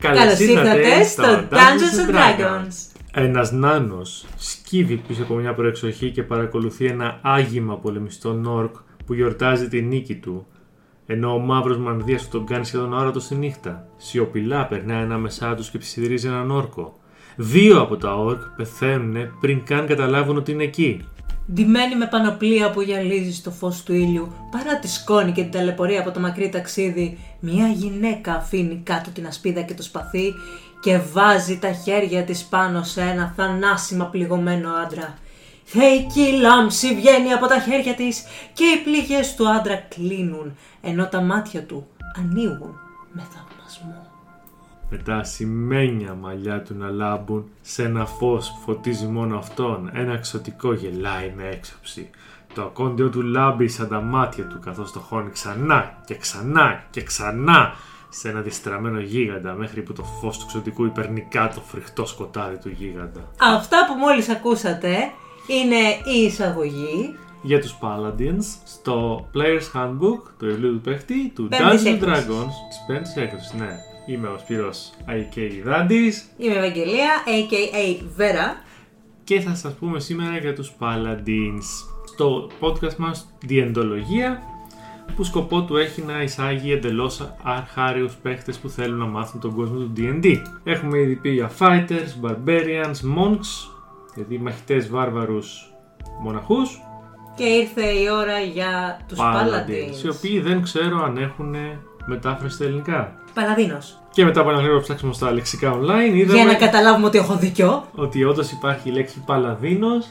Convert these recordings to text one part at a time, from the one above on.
Καλώς ήρθατε στο Dungeons and Dragons. Ένας νάνος σκύβει πίσω από μια προεξοχή και παρακολουθεί ένα άγημα πολεμιστό Νόρκ που γιορτάζει τη νίκη του. Ενώ ο μαύρος μανδύας τον κάνει σχεδόν αόρατο στη νύχτα. Σιωπηλά περνάει ανάμεσά τους και ψιθυρίζει έναν όρκο. Δύο από τα όρκ πεθαίνουν πριν καν καταλάβουν ότι είναι εκεί. Ντυμένη με πανοπλία που γυαλίζει στο φως του ήλιου, παρά τη σκόνη και την ταλαιπωρία από το μακρύ ταξίδι, μια γυναίκα αφήνει κάτω την ασπίδα και το σπαθί και βάζει τα χέρια της πάνω σε ένα θανάσιμα πληγωμένο άντρα. Θεϊκή λάμψη βγαίνει από τα χέρια της και οι πληγές του άντρα κλείνουν, ενώ τα μάτια του ανοίγουν με θαυμασμό. Με τα ασημένια μαλλιά του να λάμπουν σε ένα φως που φωτίζει μόνο αυτόν. Ένα εξωτικό γελάει με έξαψη. Το ακόντιο του λάμπει σαν τα μάτια του καθώς το χώνει ξανά και ξανά και ξανά σε ένα διστραμμένο γίγαντα μέχρι που το φως του εξωτικού υπερνικά το φρικτό σκοτάδι του γίγαντα. Αυτά που μόλις ακούσατε είναι η εισαγωγή Για τους Paladins στο Player's Handbook, το βιβλίο του παίχτη, του Πέμπτης Dungeons and έκδοσης. Dragons της πέμπτης έκδοσης, ναι. Είμαι ο Σπύρος A.K. Δάντης Είμαι η Ευαγγελία, a.k.a. Βέρα. και θα σας πούμε σήμερα για τους Paladins στο podcast μας Διεντολογία που σκοπό του έχει να εισάγει εντελώς αρχάριους παίχτες που θέλουν να μάθουν τον κόσμο του D&D. Έχουμε ήδη πει για fighters, barbarians, monks, δηλαδή μαχητές βάρβαρους μοναχούς, Και ήρθε η ώρα για τους Paladins. οι οποίοι δεν ξέρω αν έχουν μετάφραση στα ελληνικά. Παλαδίνος. Και μετά από ένα γρήγορο ψάξιμο στα λεξικά online είδαμε Για να καταλάβουμε ότι έχω δίκιο. ότι όντως υπάρχει η λέξη παλαδίνος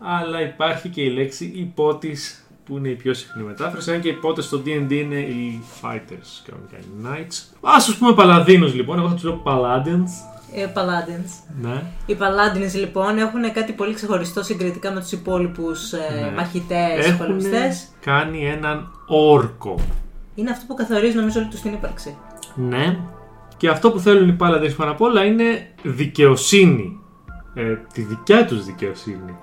αλλά υπάρχει και η λέξη υπότης που είναι η πιο συχνή μετάφραση. Αν και οι υπότες στο D&D είναι οι fighters, κανονικά οι knights. Ας τους πούμε παλαδίνους λοιπόν, εγώ θα τους λέω paladins. Ε, Paladins. Ναι. Οι Paladins λοιπόν έχουν κάτι πολύ ξεχωριστό συγκριτικά με τους υπόλοιπους ε, Ναι. μαχητές, Έχουν πολεμιστές. κάνει έναν όρκο. Είναι αυτό που καθορίζει νομίζω όλη τους την ύπαρξη. Ναι. Και αυτό που θέλουν οι paladins πάνω απ' όλα είναι δικαιοσύνη. Ε, τη δικιά τους δικαιοσύνη.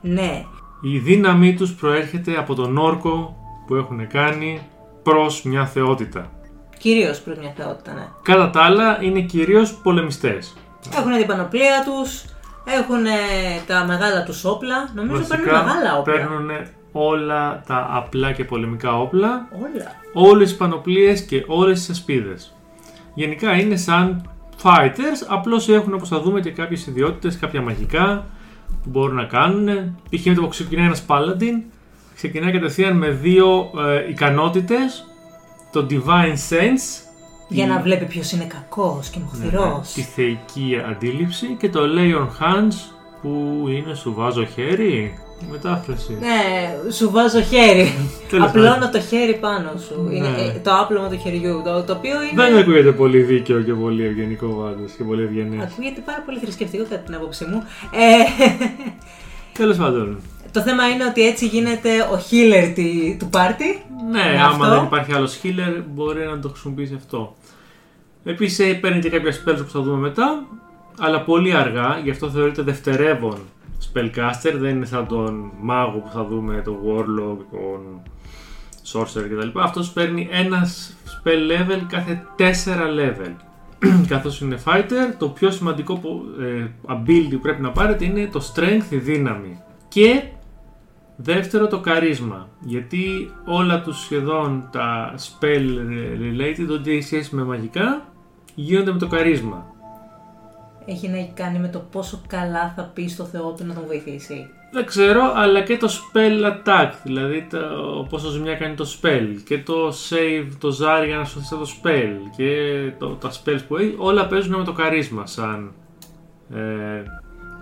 Ναι. Η δύναμή τους προέρχεται από τον όρκο που έχουν κάνει προς μια θεότητα. Κυρίως προς μια θεότητα, ναι. Κατά τα άλλα είναι κυρίως πολεμιστές. Έχουν την πανοπλία τους, έχουν τα μεγάλα τους όπλα. Νομίζω παίρνουν μεγάλα όπλα. παίρνουν όλα τα απλά και πολεμικά όπλα, Όλα. όλες τις πανοπλίες και όλες τις ασπίδες. Γενικά είναι σαν fighters, απλώς έχουν όπως θα δούμε και κάποιες ιδιότητες, κάποια μαγικά που μπορούν να κάνουν. Π.χ. με το που ξεκινάει ένας paladin, ξεκινάει κατευθείαν με δύο ε, ικανότητες, το Divine Sense, Για η- να βλέπει ποιος είναι κακός και μοχθηρός. τη θεϊκή αντίληψη και το Lay on Hands που είναι σου βάζω χέρι, η μετάφραση. Ναι, σου βάζω χέρι. Τέλος Απλώνω πάντων. το χέρι πάνω σου. Είναι Ναι. ε, το άπλωμα του χεριού. Το, το οποίο είναι. Δεν ακούγεται πολύ δίκαιο και πολύ ευγενικό πάντως και πολύ ευγενές. Ακούγεται πάρα πολύ θρησκευτικό κατά την άποψή μου. Ε, Τέλος πάντων. το θέμα είναι ότι έτσι γίνεται ο healer τη- του πάρτι. Ναι, Είναι άμα αυτό. δεν υπάρχει άλλος healer μπορεί να το χρησιμοποιήσει αυτό. Επίσης ε, παίρνει και κάποια spells που θα δούμε μετά, αλλά πολύ αργά, γι' αυτό θεωρείται δευτερεύον spellcaster, δεν είναι σαν τον μάγο που θα δούμε, τον warlock, τον sorcerer κτλ. Αυτός παίρνει ένα spell level κάθε 4 level. Καθώς είναι fighter, το πιο σημαντικό που, ε, ability που πρέπει να πάρετε είναι το strength, η δύναμη. Και Δεύτερο το καρίσμα. Γιατί όλα τους σχεδόν τα spell related, ό,τι έχει σχέση με μαγικά, γίνονται με το καρίσμα. Έχει να κάνει με το πόσο καλά θα πεις στο Θεό του να τον βοηθήσει. Δεν ξέρω, αλλά και το spell attack, δηλαδή το πόσο ζημιά κάνει το spell και το save, το ζάρι για να σωθείς από το spell και το, τα spells που έχει, όλα παίζουν με το καρίσμα σαν ε,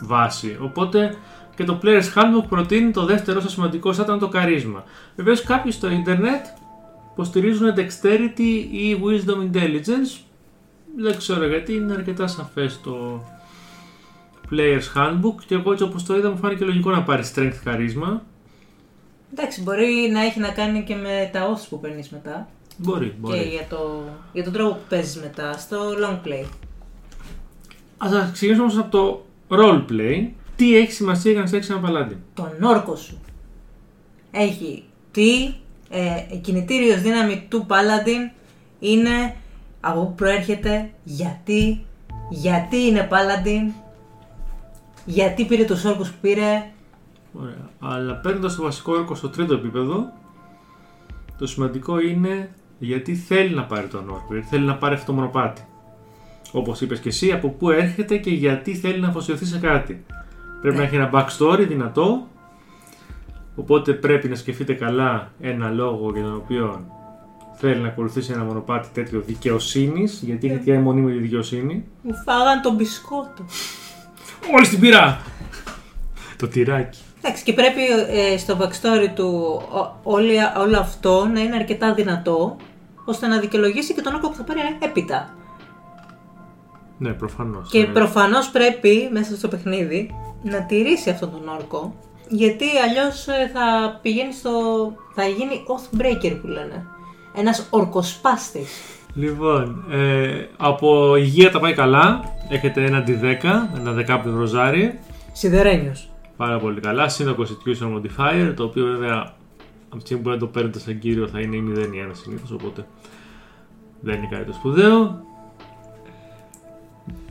βάση. Οπότε και το Player's Handbook προτείνει το δεύτερο σας σημαντικό σαν ήταν το καρίσμα. Βεβαίως κάποιοι στο ίντερνετ υποστηρίζουν Dexterity ή Wisdom Intelligence. Δεν ξέρω γιατί είναι αρκετά σαφές το Player's Handbook και εγώ έτσι όπως το είδα μου φάνηκε λογικό να πάρει Strength χαρίσμα. Εντάξει, μπορεί να έχει να κάνει και με τα όσους που παίρνεις μετά. Μπορεί, μπορεί. Και για, το, για τον τρόπο που παίζεις μετά στο long play. Ας ξεκινήσουμε όμως από το roleplay. Τι έχει σημασία για να σε ένα παλάτι; Τον όρκο σου. Έχει τι ε, η κινητήριος δύναμη του Paladin είναι από πού προέρχεται, γιατί, γιατί είναι Paladin, γιατί πήρε τους όρκους που πήρε. Ωραία. Αλλά παίρνοντας το βασικό όρκο στο τρίτο επίπεδο, το σημαντικό είναι γιατί θέλει να πάρει τον όρκο, γιατί θέλει να πάρει αυτό το μονοπάτι. Όπως είπες και εσύ, από πού έρχεται και γιατί θέλει να αφοσιωθεί σε κάτι. Πρέπει Ναι. να έχει ένα backstory δυνατό. Οπότε πρέπει να σκεφτείτε καλά ένα λόγο για τον οποίο θέλει να ακολουθήσει ένα μονοπάτι τέτοιο δικαιοσύνης, γιατί έχει την αιμονή με τη δικαιοσύνη. Μου φάγαν τον μπισκότο. Όλη στην πειρά! το τυράκι. Εντάξει, και πρέπει ε, στο backstory του ο- όλη- όλο αυτό να είναι αρκετά δυνατό ώστε να δικαιολογήσει και τον όρκο που θα πάρει έπειτα. Ναι, προφανώς. Και προφανώς πρέπει μέσα στο παιχνίδι να τηρήσει αυτόν τον όρκο γιατί αλλιώς ε, θα πηγαίνει στο... θα γίνει Oathbreaker που λένε. Ένας ορκοσπάστης. Λοιπόν, ε, από υγεία τα πάει καλά. Έχετε ένα D10, ένα δεκάπλευρο ροζάρι. Σιδερένιος. Πάρα πολύ καλά. Συν το Constitution Modifier, το οποίο βέβαια από τη στιγμή που δεν το παίρνετε σαν κύριο θα είναι η 0 ή 1 συνήθως, οπότε δεν είναι κάτι το σπουδαίο.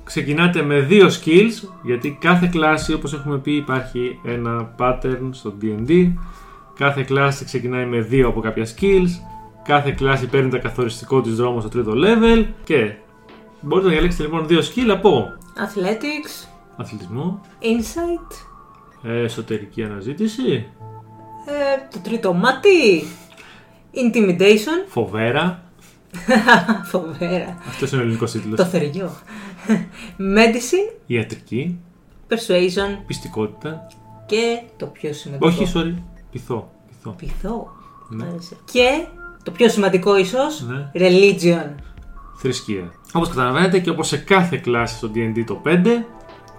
Ξεκινάτε με δύο skills, γιατί κάθε κλάση, όπως έχουμε πει, υπάρχει ένα pattern στο D&D. Κάθε κλάση ξεκινάει με δύο από κάποια skills. Κάθε κλάση παίρνει τα καθοριστικό της δρόμο στο τρίτο level και μπορείτε να διαλέξετε λοιπόν δύο skill από Athletics, αθλητισμό, Insight, ε, εσωτερική αναζήτηση, ε, το τρίτο μάτι, Intimidation, φοβέρα, φοβέρα, αυτός είναι ο ελληνικός τίτλος. το θεριό, Medicine, Ιατρική, Persuasion πιστικότητα. και το πιο σημαντικό. Όχι, sorry, πειθό. πειθό. Πειθό. Ναι. Μ' άρεσε. Και το πιο σημαντικό ίσως, Ναι. Religion. Θρησκεία. Όπως καταλαβαίνετε και όπως σε κάθε κλάση στο D&D το 5,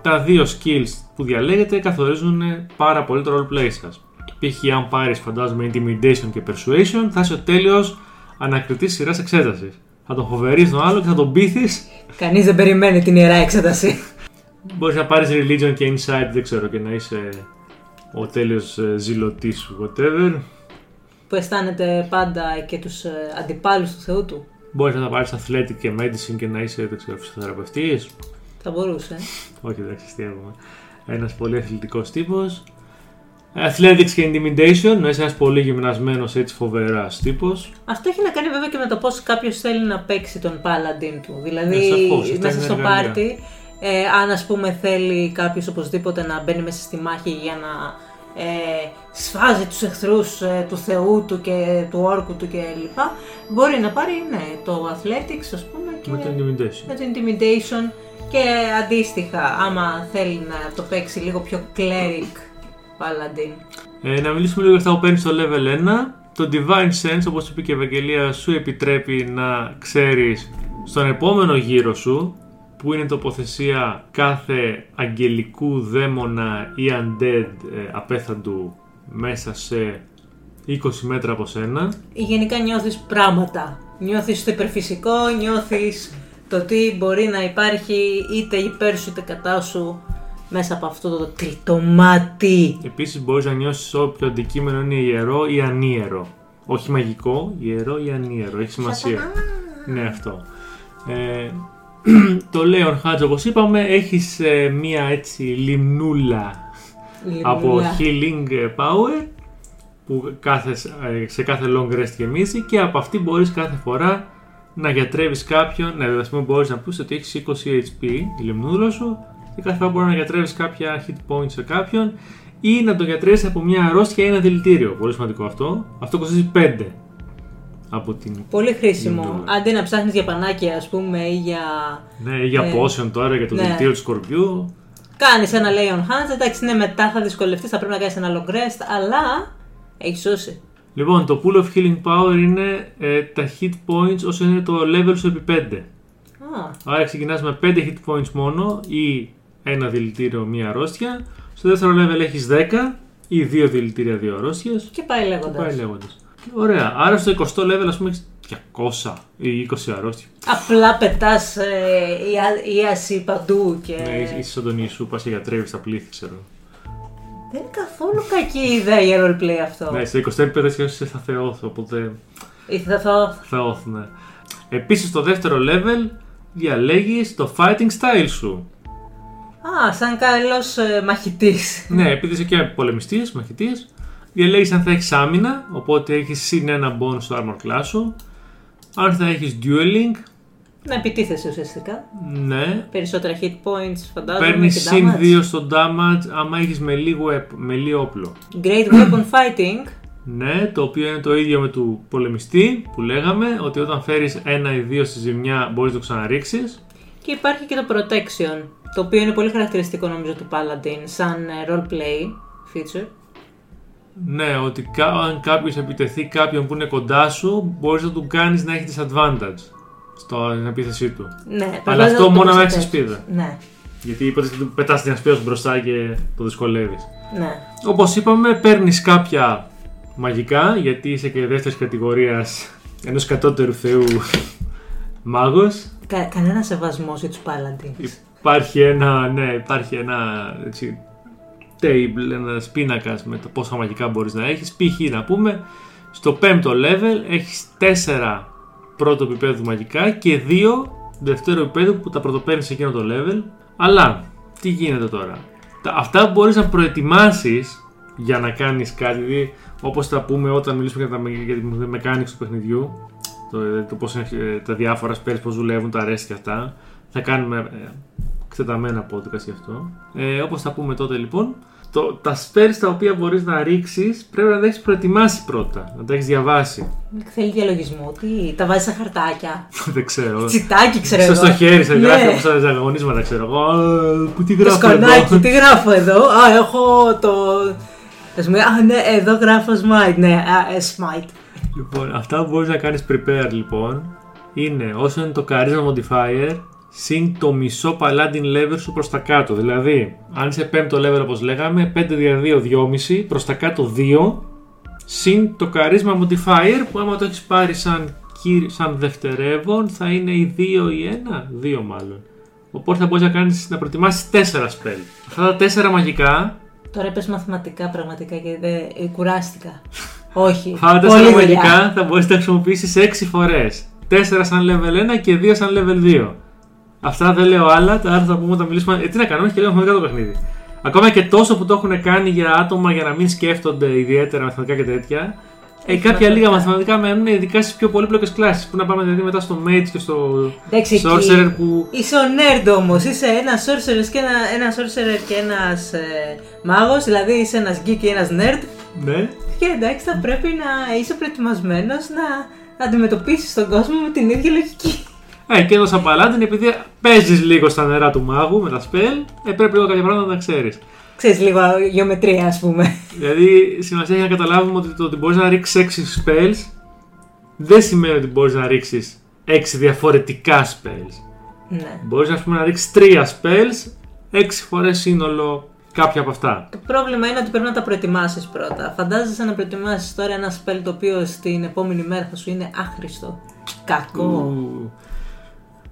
τα δύο skills που διαλέγετε καθορίζουν πάρα πολύ το roleplay σας. Π.χ. αν πάρεις φαντάζομαι Intimidation και Persuasion θα είσαι ο τέλειος ανακριτής σειράς εξέτασης. Θα τον φοβερείς τον άλλο και θα τον πείθεις. Κανείς δεν περιμένει την ιερά εξέταση. Μπορείς να πάρεις Religion και Insight, δεν ξέρω, και να είσαι ο τέλειος ε, ζηλωτής σου, whatever. Που αισθάνεται πάντα και τους ε, αντιπάλους του Θεού του. Μπορείς να τα πάρεις Athletic και Medicine και να είσαι, δεν ξέρω, φυσιοθεραπευτής; Θα μπορούσε. Όχι, εντάξει, αστείευομαι. Ένας πολύ αθλητικός τύπος. Athletics και Intimidation, να είσαι ένας πολύ γυμνασμένος έτσι φοβεράς τύπος. Αυτό έχει να κάνει βέβαια και με το πώς κάποιος θέλει να παίξει τον Paladin του. Δηλαδή, Ναι, σαφώς, αυτά μέσα είναι στο εργαλεία. πάρτι, ε, αν ας πούμε θέλει κάποιος οπωσδήποτε να μπαίνει μέσα στη μάχη για να ε, σφάζει τους εχθρούς ε, του θεού του και του όρκου του κλπ. Μπορεί να πάρει, ναι, το Athletics ας πούμε και Με το Intimidation. με το Intimidation και αντίστοιχα άμα θέλει να το παίξει λίγο πιο cleric Paladin. Ε, να μιλήσουμε λίγο για αυτά που παίρνεις στο level 1. Το Divine Sense, όπως είπε και η Ευαγγελία, σου επιτρέπει να ξέρεις στον επόμενο γύρο σου που είναι η τοποθεσία κάθε αγγελικού δαίμονα ή undead ε, απέθαντου μέσα σε 20 μέτρα από σένα. ή γενικά νιώθεις πράγματα. Νιώθεις το υπερφυσικό, νιώθεις το τι μπορεί να υπάρχει είτε υπέρ σου είτε κατά σου μέσα από αυτό το τρίτο μάτι. Επίσης μπορείς να νιώσεις όποιο αντικείμενο είναι ιερό ή ανίερο. Όχι μαγικό, ιερό ή ανίερο. Έχει σημασία. Ναι, αυτό. Ε, το Leon Hatch, όπως είπαμε, έχεις ε, μία έτσι λιμνούλα από Λιμνούλα. healing ε, power που κάθε, ε, σε κάθε long rest γεμίζει και από αυτή μπορείς κάθε φορά να γιατρεύεις κάποιον, ναι, ας πούμε μπορείς να πεις ότι έχεις 20 HP η λιμνούλα σου και κάθε φορά μπορείς να γιατρεύεις κάποια hit points σε κάποιον ή να το γιατρεύεις από μια αρρώστια ή ένα δηλητήριο. Πολύ σημαντικό αυτό. Αυτό κοστίζει 5 από την... Πολύ χρήσιμο. Λιμνούλα. Αντί να ψάχνεις για πανάκια ας πούμε ή για... Ναι, ή για Ε, potion τώρα, για το ναι. δηλητήριο του σκορπιού. Κάνεις ένα Leon Hands, εντάξει ναι μετά θα δυσκολευτείς, θα πρέπει να κάνεις ένα long rest, αλλά έχεις σώσει. Λοιπόν, το pool of healing power είναι ε, τα hit points όσο είναι το level σου επί 5. Α, Άρα ξεκινάς με 5 hit points μόνο ή ένα δηλητήριο, μία αρρώστια. Στο δεύτερο level έχεις 10 ή δύο δηλητήρια, δύο αρρώστιες. και πάει Και λέγοντας. πάει λέγοντας. Ωραία. Άρα στο 20 level ας πούμε έχεις 200 ή 20 αρρώστια. Απλά πετάς ε, ία- ίαση παντού και... Ναι, είσαι- είσαι σαν τον Ιησού, πας και γιατρεύεις τα πλήθη, ξέρω. Δεν είναι καθόλου κακή ιδέα για roleplay αυτό. Ναι, στο 20 επίπεδο έτσι είσαι θα θεώθ, οπότε Ή θα, θα, θεώθ, ναι. Επίσης στο δεύτερο level διαλέγεις το fighting style σου. Α, σαν καλός ε, μαχητής. Ναι, επειδή είσαι και πολεμιστής, μαχητής, διαλέγεις αν θα έχεις άμυνα, οπότε έχεις συν ένα bonus στο armor class σου. Αν θα έχεις dueling, Να επιτίθεσαι ουσιαστικά. ναι. Περισσότερα hit points, φαντάζομαι. Παίρνεις και συν damage. 2 στο damage άμα έχεις με λίγο, επ- με λίγο όπλο. Great weapon fighting. Ναι, το οποίο είναι το ίδιο με του πολεμιστή που λέγαμε, ότι όταν φέρεις ένα ή δύο στη ζημιά μπορείς να το ξαναρίξεις. Και υπάρχει και το protection, το οποίο είναι πολύ χαρακτηριστικό νομίζω του Paladin, σαν ε, roleplay feature. Ναι, ότι κα- αν κάποιος επιτεθεί κάποιον που είναι κοντά σου, μπορείς να του κάνεις να έχει disadvantage στην επίθεσή του. Ναι, Αλλά προφανώς αυτό το μόνο αν προστατεύεις. έχεις ασπίδα. Ναι, Γιατί είπατε ότι του πετάς την ασπίδα σου μπροστά και το δυσκολεύεις. ναι. Όπως είπαμε, παίρνεις κάποια μαγικά, γιατί είσαι και δεύτερης κατηγορίας ενός κατώτερου θεού μάγος. Κα, κανένα σεβασμός για τους Paladins. Υπάρχει ένα, ναι, υπάρχει ένα έτσι, table, ένας πίνακας με το πόσα μαγικά μπορείς να έχεις. Π.χ. να πούμε, στο πέμπτο level έχεις 4 πρώτο επίπεδο μαγικά και 2 δεύτερο επίπεδο που τα πρωτοπαίρνεις σε εκείνο το level. Αλλά, τι γίνεται τώρα; Τα- Αυτά μπορείς να προετοιμάσεις για να κάνεις κάτι, δηλαδή, όπως θα πούμε όταν μιλήσουμε για, τα, με- για τη mechanics του παιχνιδιού, το, το πώς είναι ε, τα διάφορα spells, πώς δουλεύουν, τα rest και αυτά. Θα κάνουμε ε, εκτεταμένα podcast γι' αυτό. Ε, όπως θα πούμε τότε λοιπόν, το, τα spells τα οποία μπορείς να ρίξεις πρέπει να τα έχεις προετοιμάσει πρώτα, να τα έχεις διαβάσει. Θέλει διαλογισμό, τι, τα βάζεις στα χαρτάκια. Δεν ξέρω. Τσιτάκι ξέρω Στο, εγώ. στο χέρι, σε Ναι. γράφει όπως στα αγωνίσματα, ξέρω εγώ. «Α, Πού τι Το γράφω σκονάκι, εδώ. τι γράφω εδώ. Α, έχω το... Ας πούμε, α, ναι, εδώ γράφω smite. Ναι, α, ε, smite. Λοιπόν, αυτά που μπορείς να κάνεις prepare λοιπόν είναι όσο είναι το charisma modifier συν το μισό paladin level σου προς τα κάτω. Δηλαδή, αν είσαι πέμπτο level όπως λέγαμε, 5 δια 2, 2,5 προς τα κάτω 2 συν το charisma modifier που άμα το έχεις πάρει σαν, κύρι- σαν δευτερεύον θα είναι η 2 ή 1, 2 μάλλον. Οπότε θα μπορείς να, κάνεις, να προτιμάσεις 4 spell. Αυτά τα 4 μαγικά Τώρα πες μαθηματικά πραγματικά και δεν ε, κουράστηκα. Όχι. Αυτά τα Πολύ 4 δουλειά. μαγικά θα μπορείς να τα χρησιμοποιήσεις 6 φορές. 4 σαν level 1 και 2 σαν level 2. Αυτά δεν λέω άλλα, τα άλλα θα πούμε όταν μιλήσουμε. Ε, τι να κάνουμε, έχει και λίγο μαθηματικά το παιχνίδι. Ακόμα και τόσο που το έχουν κάνει για άτομα για να μην σκέφτονται ιδιαίτερα μαθηματικά και τέτοια. Ε, Έχει κάποια λίγα μαθηματικά. μαθηματικά μένουν ειδικά στις πιο πολύπλοκες κλάσεις. Που να πάμε δηλαδή μετά στο Mage και στο Εντάξει, εκεί Sorcerer που. Είσαι ο nerd όμως. Είσαι ένας sorcerer και ένα, ένας sorcerer και ένας ε, μάγος. Δηλαδή είσαι ένας geek και ένας nerd. Ναι, Και εντάξει, θα πρέπει να είσαι προετοιμασμένος να αντιμετωπίσεις τον κόσμο με την ίδια λογική. Ε, και εδώ σαν Paladin, επειδή παίζεις λίγο στα νερά του μάγου με τα spell, ε, πρέπει λίγο κάποια πράγματα να τα ξέρεις. Ξέρεις λίγο γεωμετρία, ας πούμε. Δηλαδή, σημασία έχει να καταλάβουμε ότι το ότι μπορείς να ρίξεις 6 spells δεν σημαίνει ότι μπορείς να ρίξεις 6 διαφορετικά spells. Ναι. Μπορείς ας πούμε, να ρίξεις 3 spells, 6 φορές σύνολο κάποια από αυτά. Το πρόβλημα είναι ότι πρέπει να τα προετοιμάσεις πρώτα. Φαντάζεσαι να προετοιμάσεις τώρα ένα spell το οποίο στην επόμενη μέρα θα σου είναι άχρηστο. Κακό. Ου.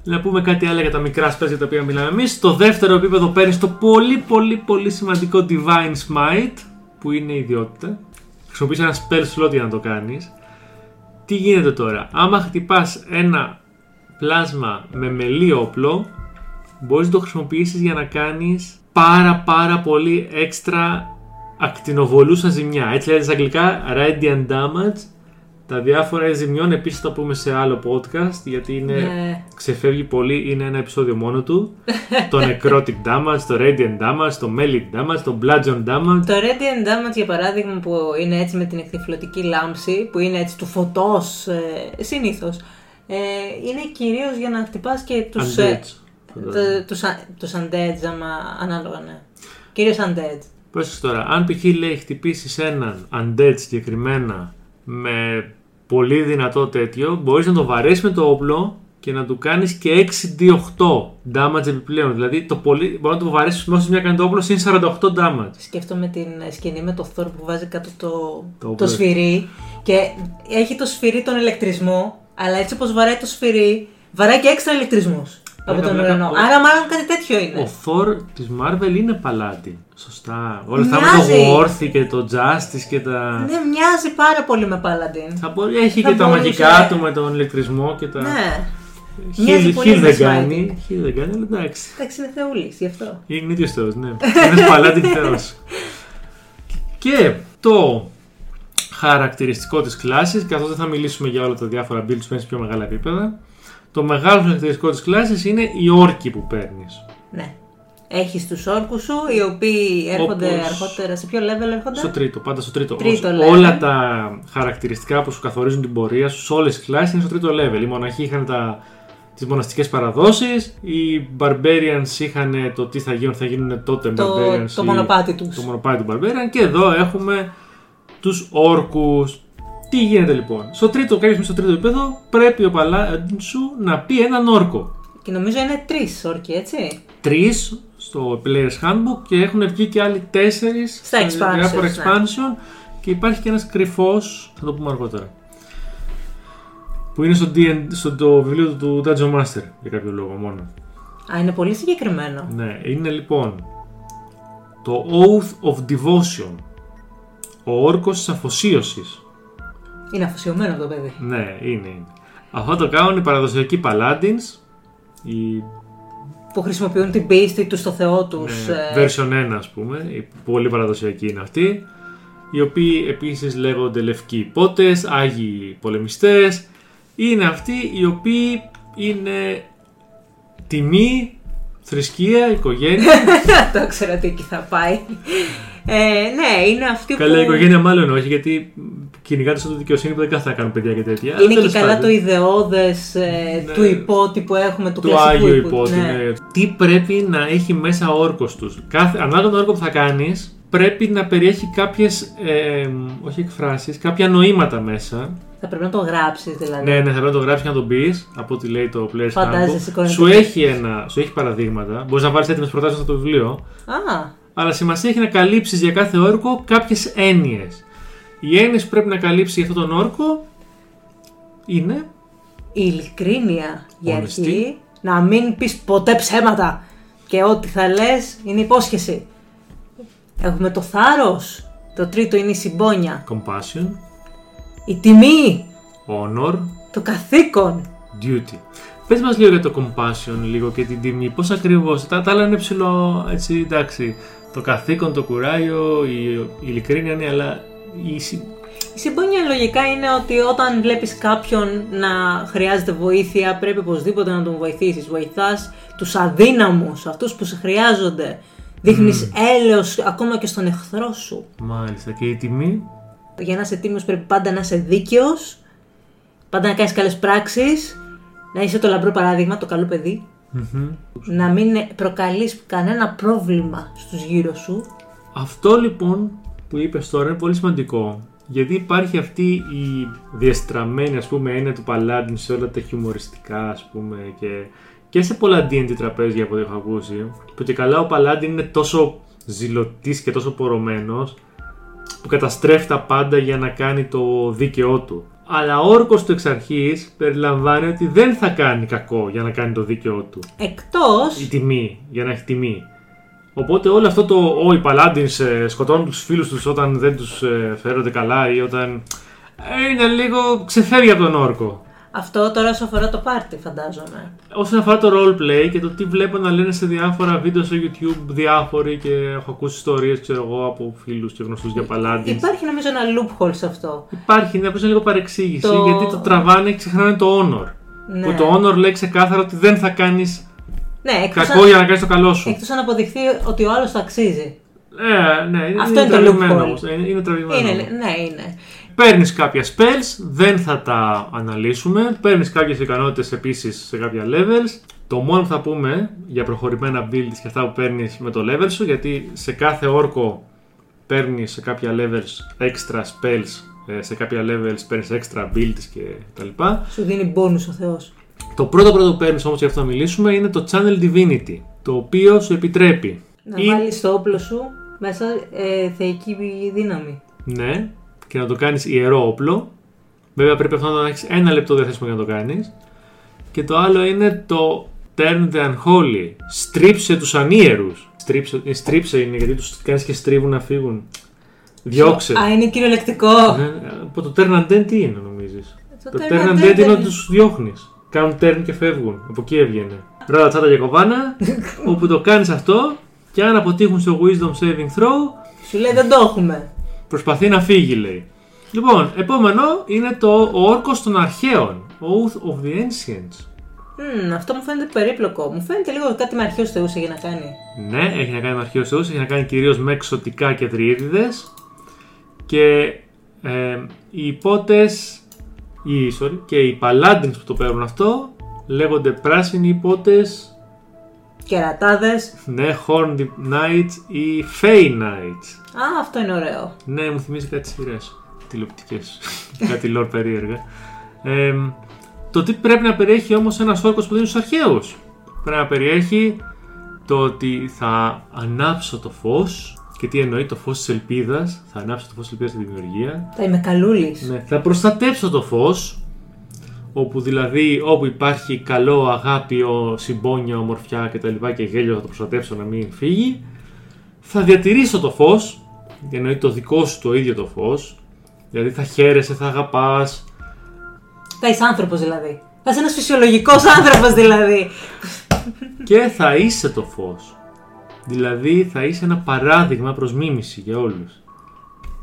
Να πούμε κάτι άλλο για τα μικρά spells για τα οποία μιλάμε εμείς. Στο δεύτερο επίπεδο παίρνει το πολύ πολύ πολύ σημαντικό Divine Smite, που είναι ιδιότητα. Χρησιμοποιείς ένα spell slot για να το κάνεις. Τι γίνεται τώρα, άμα χτυπάς ένα πλάσμα με μελί όπλο, μπορείς να το χρησιμοποιήσεις για να κάνεις πάρα πάρα πολύ έξτρα ακτινοβολούσα ζημιά. Έτσι λέγεται στα αγγλικά Radiant Damage. Τα διάφορα ζημιών επίσης θα πούμε σε άλλο podcast γιατί είναι, Ναι. ξεφεύγει πολύ, είναι ένα επεισόδιο μόνο του. το Necrotic Damage, το Radiant Damage, το Melee Damage, το Bludgeon Damage. Το Radiant Damage για παράδειγμα που είναι έτσι με την εκθυφλωτική λάμψη, που είναι έτσι του φωτός ε, συνήθως, ε, είναι κυρίως για να χτυπάς και τους, ε, Undeads. το- τους, α- τους undeads άμα ανάλογα ναι. Κυρίως undead. Πρόσεξε τώρα, αν π.χ. λέει χτυπήσεις έναν undead συγκεκριμένα με πολύ δυνατό τέτοιο, μπορείς να το βαρέσεις με το όπλο και να του κάνεις και 6d8 damage επιπλέον. Δηλαδή το πολύ, μπορείς να το βαρέσεις μέσα μια κάνει το όπλο συν 48 damage. Σκέφτομαι την σκηνή με το Thor που βάζει κάτω το, Το το, όπλο. σφυρί και έχει το σφυρί τον ηλεκτρισμό, αλλά έτσι όπως βαράει το σφυρί, βαράει και έξτρα ηλεκτρισμούς. Από Πλάκα, τον πλάκα, ουρανό. ο- Άρα, μάλλον κάτι τέτοιο Ο είναι. Thor της Marvel είναι παλάτι. Σωστά. Όλα αυτά με Μοιάζει. το Worthy και το Justice και τα. Ναι, μοιάζει πάρα πολύ με Paladin. Θα μπορεί, έχει Θα και τα μπορούσε. μαγικά του με τον ηλεκτρισμό και τα. Ναι. Μοιάζει Χιλ, πολύ χιλ με δεν Smite. κάνει. Χιλ δεν κάνει, αλλά εντάξει. Εντάξει, είναι θεούλης, γι' αυτό. Είναι ίδιος θεός, ναι. Είναι παλάτι θεός. και το χαρακτηριστικό της κλάσης, καθώς δεν θα μιλήσουμε για όλα τα διάφορα builds που είναι σε πιο μεγάλα επίπεδα. Το μεγάλο χαρακτηριστικό της κλάσης είναι οι όρκοι που παίρνεις. Ναι. Έχεις τους όρκους σου, οι οποίοι έρχονται Όπως- αργότερα. Σε ποιο level έρχονται; Στο τρίτο, πάντα στο τρίτο. Τρίτο Ως- level. όλα τα χαρακτηριστικά που σου καθορίζουν την πορεία σου σε όλες τις κλάσεις είναι στο τρίτο level. Οι μοναχοί είχαν τα, τις μοναστικές παραδόσεις, οι Barbarians είχαν το τι θα γίνουν, θα γίνουν τότε το, Barbarians. το ή- μονοπάτι τους. το μονοπάτι του Barbarian και εδώ έχουμε τους όρκους. Τι γίνεται λοιπόν; Στο τρίτο, κάποιος στο τρίτο επίπεδο πρέπει ο παλάτι σου να πει έναν όρκο. Και νομίζω είναι τρεις όρκοι, έτσι. Τρεις στο Player's Handbook και έχουν βγει και άλλοι τέσσερις Στα expansions, διάφορα ναι. expansion και υπάρχει και ένας κρυφός, θα το πούμε αργότερα. Που είναι στο, DN, στο το βιβλίο του Dungeon Master για κάποιο λόγο μόνο. Α, είναι πολύ συγκεκριμένο. Ναι, είναι λοιπόν το Oath of Devotion. Ο όρκος της αφοσίωσης. Είναι αφοσιωμένο το παιδί. Ναι, είναι. είναι. Αυτό το κάνουν οι παραδοσιακοί Paladins. Οι Που χρησιμοποιούν την πίστη τους στο Θεό τους. ναι, version 1 ας πούμε. Οι πολύ παραδοσιακοί είναι αυτοί. Οι οποίοι επίσης λέγονται λευκοί υπότες, άγιοι πολεμιστές. Είναι αυτοί οι οποίοι είναι τιμή, θρησκεία, οικογένεια. το ξέρω τι εκεί θα πάει. Ε, ναι, είναι αυτοί Καλά, που. η οικογένεια μάλλον όχι, γιατί κυνηγάτε στο δικαιοσύνη που δεν κάθεται να κάνουν παιδιά και τέτοια. Αλλά Είναι και τέλος καλά πάντων, το ιδεώδες Ναι. του υπότι που έχουμε, του, του κλασικού Άγιο υπό- υπότι. ναι. ναι. Τι πρέπει να έχει μέσα ο όρκος τους. Ανάλογα τον όρκο που θα κάνεις, πρέπει να περιέχει κάποιες. όχι εκφράσεις, κάποια νοήματα μέσα. Θα πρέπει να το γράψεις δηλαδή. Ναι, ναι, θα πρέπει να το γράψεις και να το πεις από ό,τι λέει το Player's Φαντάζεσαι, Handbook. εικόνα Σου του- έχει, ένα, σου έχει παραδείγματα. Μπορείς να βάλεις έτοιμες προτάσεις στο βιβλίο. Α, Αλλά σημασία έχει να καλύψεις για κάθε όρκο κάποιες έννοιες. Οι έννοιε που πρέπει να καλύψει για αυτόν τον όρκο είναι. η ειλικρίνεια για Honesty. αρχή. Να μην πεις ποτέ ψέματα. Και ό,τι θα λες είναι υπόσχεση. Έχουμε το θάρρος. Το τρίτο είναι η συμπόνια. Compassion, Η τιμή. honor, Το καθήκον. duty. Πες μας λίγο για το compassion λίγο και την τιμή. Πώς ακριβώς. Τα, τα άλλα είναι ψηλό, έτσι, εντάξει. Το καθήκον, το κουράγιο, η, η ειλικρίνεια είναι, αλλά η, συ- Η συμπόνια λογικά είναι ότι όταν βλέπεις κάποιον να χρειάζεται βοήθεια πρέπει οπωσδήποτε να τον βοηθήσεις. Βοηθάς τους αδύναμους, αυτούς που σε χρειάζονται. Δείχνεις έλεος ακόμα και στον εχθρό σου. Μάλιστα. Και η τιμή; Για να είσαι τίμιος πρέπει πάντα να είσαι δίκαιος, πάντα να κάνεις καλές πράξεις, να είσαι το λαμπρό παράδειγμα, το καλό παιδί, Μμμ. να μην προκαλείς κανένα πρόβλημα στους γύρω σου. Αυτό λοιπόν που είπες τώρα είναι πολύ σημαντικό. Γιατί υπάρχει αυτή η διαστραμμένη ας πούμε έννοια του Paladin σε όλα τα χιουμοριστικά ας πούμε και, και σε πολλά D&D τραπέζια που έχω ακούσει που και καλά ο Paladin είναι τόσο ζηλωτής και τόσο πορωμένος που καταστρέφει τα πάντα για να κάνει το δίκαιό του. Αλλά ο όρκος του εξ αρχής περιλαμβάνει ότι δεν θα κάνει κακό για να κάνει το δίκαιό του Εκτός, η τιμή, για να έχει τιμή. Οπότε όλο αυτό το «Ω, οι Paladins ε, σκοτώνουν τους φίλους τους όταν δεν τους ε, φέρονται καλά» ή όταν... ε, είναι λίγο ξεφεύγει από τον όρκο. αυτό τώρα όσο αφορά το πάρτι φαντάζομαι. Όσον αφορά το roleplay και το τι βλέπω να λένε σε διάφορα βίντεο στο YouTube διάφοροι και έχω ακούσει ιστορίες ξέρω εγώ από φίλους και γνωστούς για Paladins. Υπάρχει νομίζω ένα loophole σε αυτό. Υπάρχει, είναι απλώς λίγο παρεξήγηση Το- γιατί το τραβάνε και ξεχνάνε το honor. Ναι. Που το honor λέει ξεκάθαρα ότι δεν θα κάνεις Ναι, εκτός, κακό αν, για να κάνεις το καλό σου. εκτός αν αποδειχθεί ότι ο άλλος το αξίζει. Ε, ναι, είναι, Αυτό είναι το τραβηγμένο loophole. όμως, Είναι, είναι τραβηγμένο. Είναι, ναι, είναι. Παίρνεις κάποια spells, δεν θα τα αναλύσουμε. Παίρνεις κάποιες ικανότητες επίσης σε κάποια levels. Το μόνο που θα πούμε για προχωρημένα builds και αυτά που παίρνεις με το level σου, γιατί σε κάθε όρκο παίρνεις σε κάποια levels extra spells, ε, σε κάποια levels παίρνεις extra builds και τα λοιπά. Σου δίνει bonus ο Θεός. Το πρώτο πρώτο που παίρνεις όμως για αυτό να μιλήσουμε είναι το Channel Divinity, το οποίο σου επιτρέπει. Να ή- βάλεις στο όπλο σου μέσα ε, θεϊκή δύναμη. Ναι, και να το κάνεις ιερό όπλο. Βέβαια πρέπει αυτό να έχεις ένα λεπτό διαθέσιμο για να το κάνεις. Και το άλλο είναι το Turn the Unholy. Στρίψε τους ανίερους. Στρίψε, ε, στρίψε είναι γιατί τους κάνεις και στρίβουν να φύγουν. Διώξε. Α, είναι κυριολεκτικό. Ναι, από το turn and turn τι είναι νομίζεις; Το Το turn turn and and turn turn είναι δεν- ότι τους διώχνεις. Κάνουν turn και φεύγουν. Από εκεί έβγαινε. Ρώτα τσάτα και κοβάνα. όπου το κάνεις αυτό και αν αποτύχουν στο wisdom saving throw Σου λέει δεν το έχουμε. προσπαθεί να φύγει λέει. Λοιπόν, επόμενο είναι το ο όρκος των αρχαίων. Oath of the Ancients. Μμμ, αυτό μου φαίνεται περίπλοκο. Μου φαίνεται λίγο ότι κάτι με αρχαίους θεούς έχει να κάνει. Ναι, έχει να κάνει με αρχαίους θεούς, έχει να κάνει κυρίως με εξωτικά και τριήριδες και ε, οι υπότες οι, sorry, και οι paladins που το παίρνουν αυτό λέγονται πράσινοι υπότες, Κερατάδες. ναι, horned knights ή fey knights. Α, αυτό είναι ωραίο. Ναι, μου θυμίζει κάτι σειρές τηλεοπτικές, κάτι lore περίεργα. Ε, το τι πρέπει να περιέχει όμως ένας όρκος που δίνει στους αρχαίους. Πρέπει να περιέχει το ότι θα ανάψω το φως και τι εννοεί το φως της ελπίδας, θα ανάψω το φως της ελπίδας στη δημιουργία. Θα είμαι καλούλης. Ναι, θα προστατέψω το φως, όπου δηλαδή όπου υπάρχει καλό, αγάπη, ο- συμπόνια, ομορφιά και τα λοιπά και γέλιο θα το προστατέψω να μην φύγει. Θα διατηρήσω το φως, εννοεί το δικό σου το ίδιο το φως, δηλαδή θα χαίρεσαι, θα αγαπάς, Θα είσαι άνθρωπος δηλαδή. Θα είσαι ένας φυσιολογικός άνθρωπος δηλαδή. και θα είσαι το φως. Δηλαδή θα είσαι ένα παράδειγμα προς μίμηση για όλους.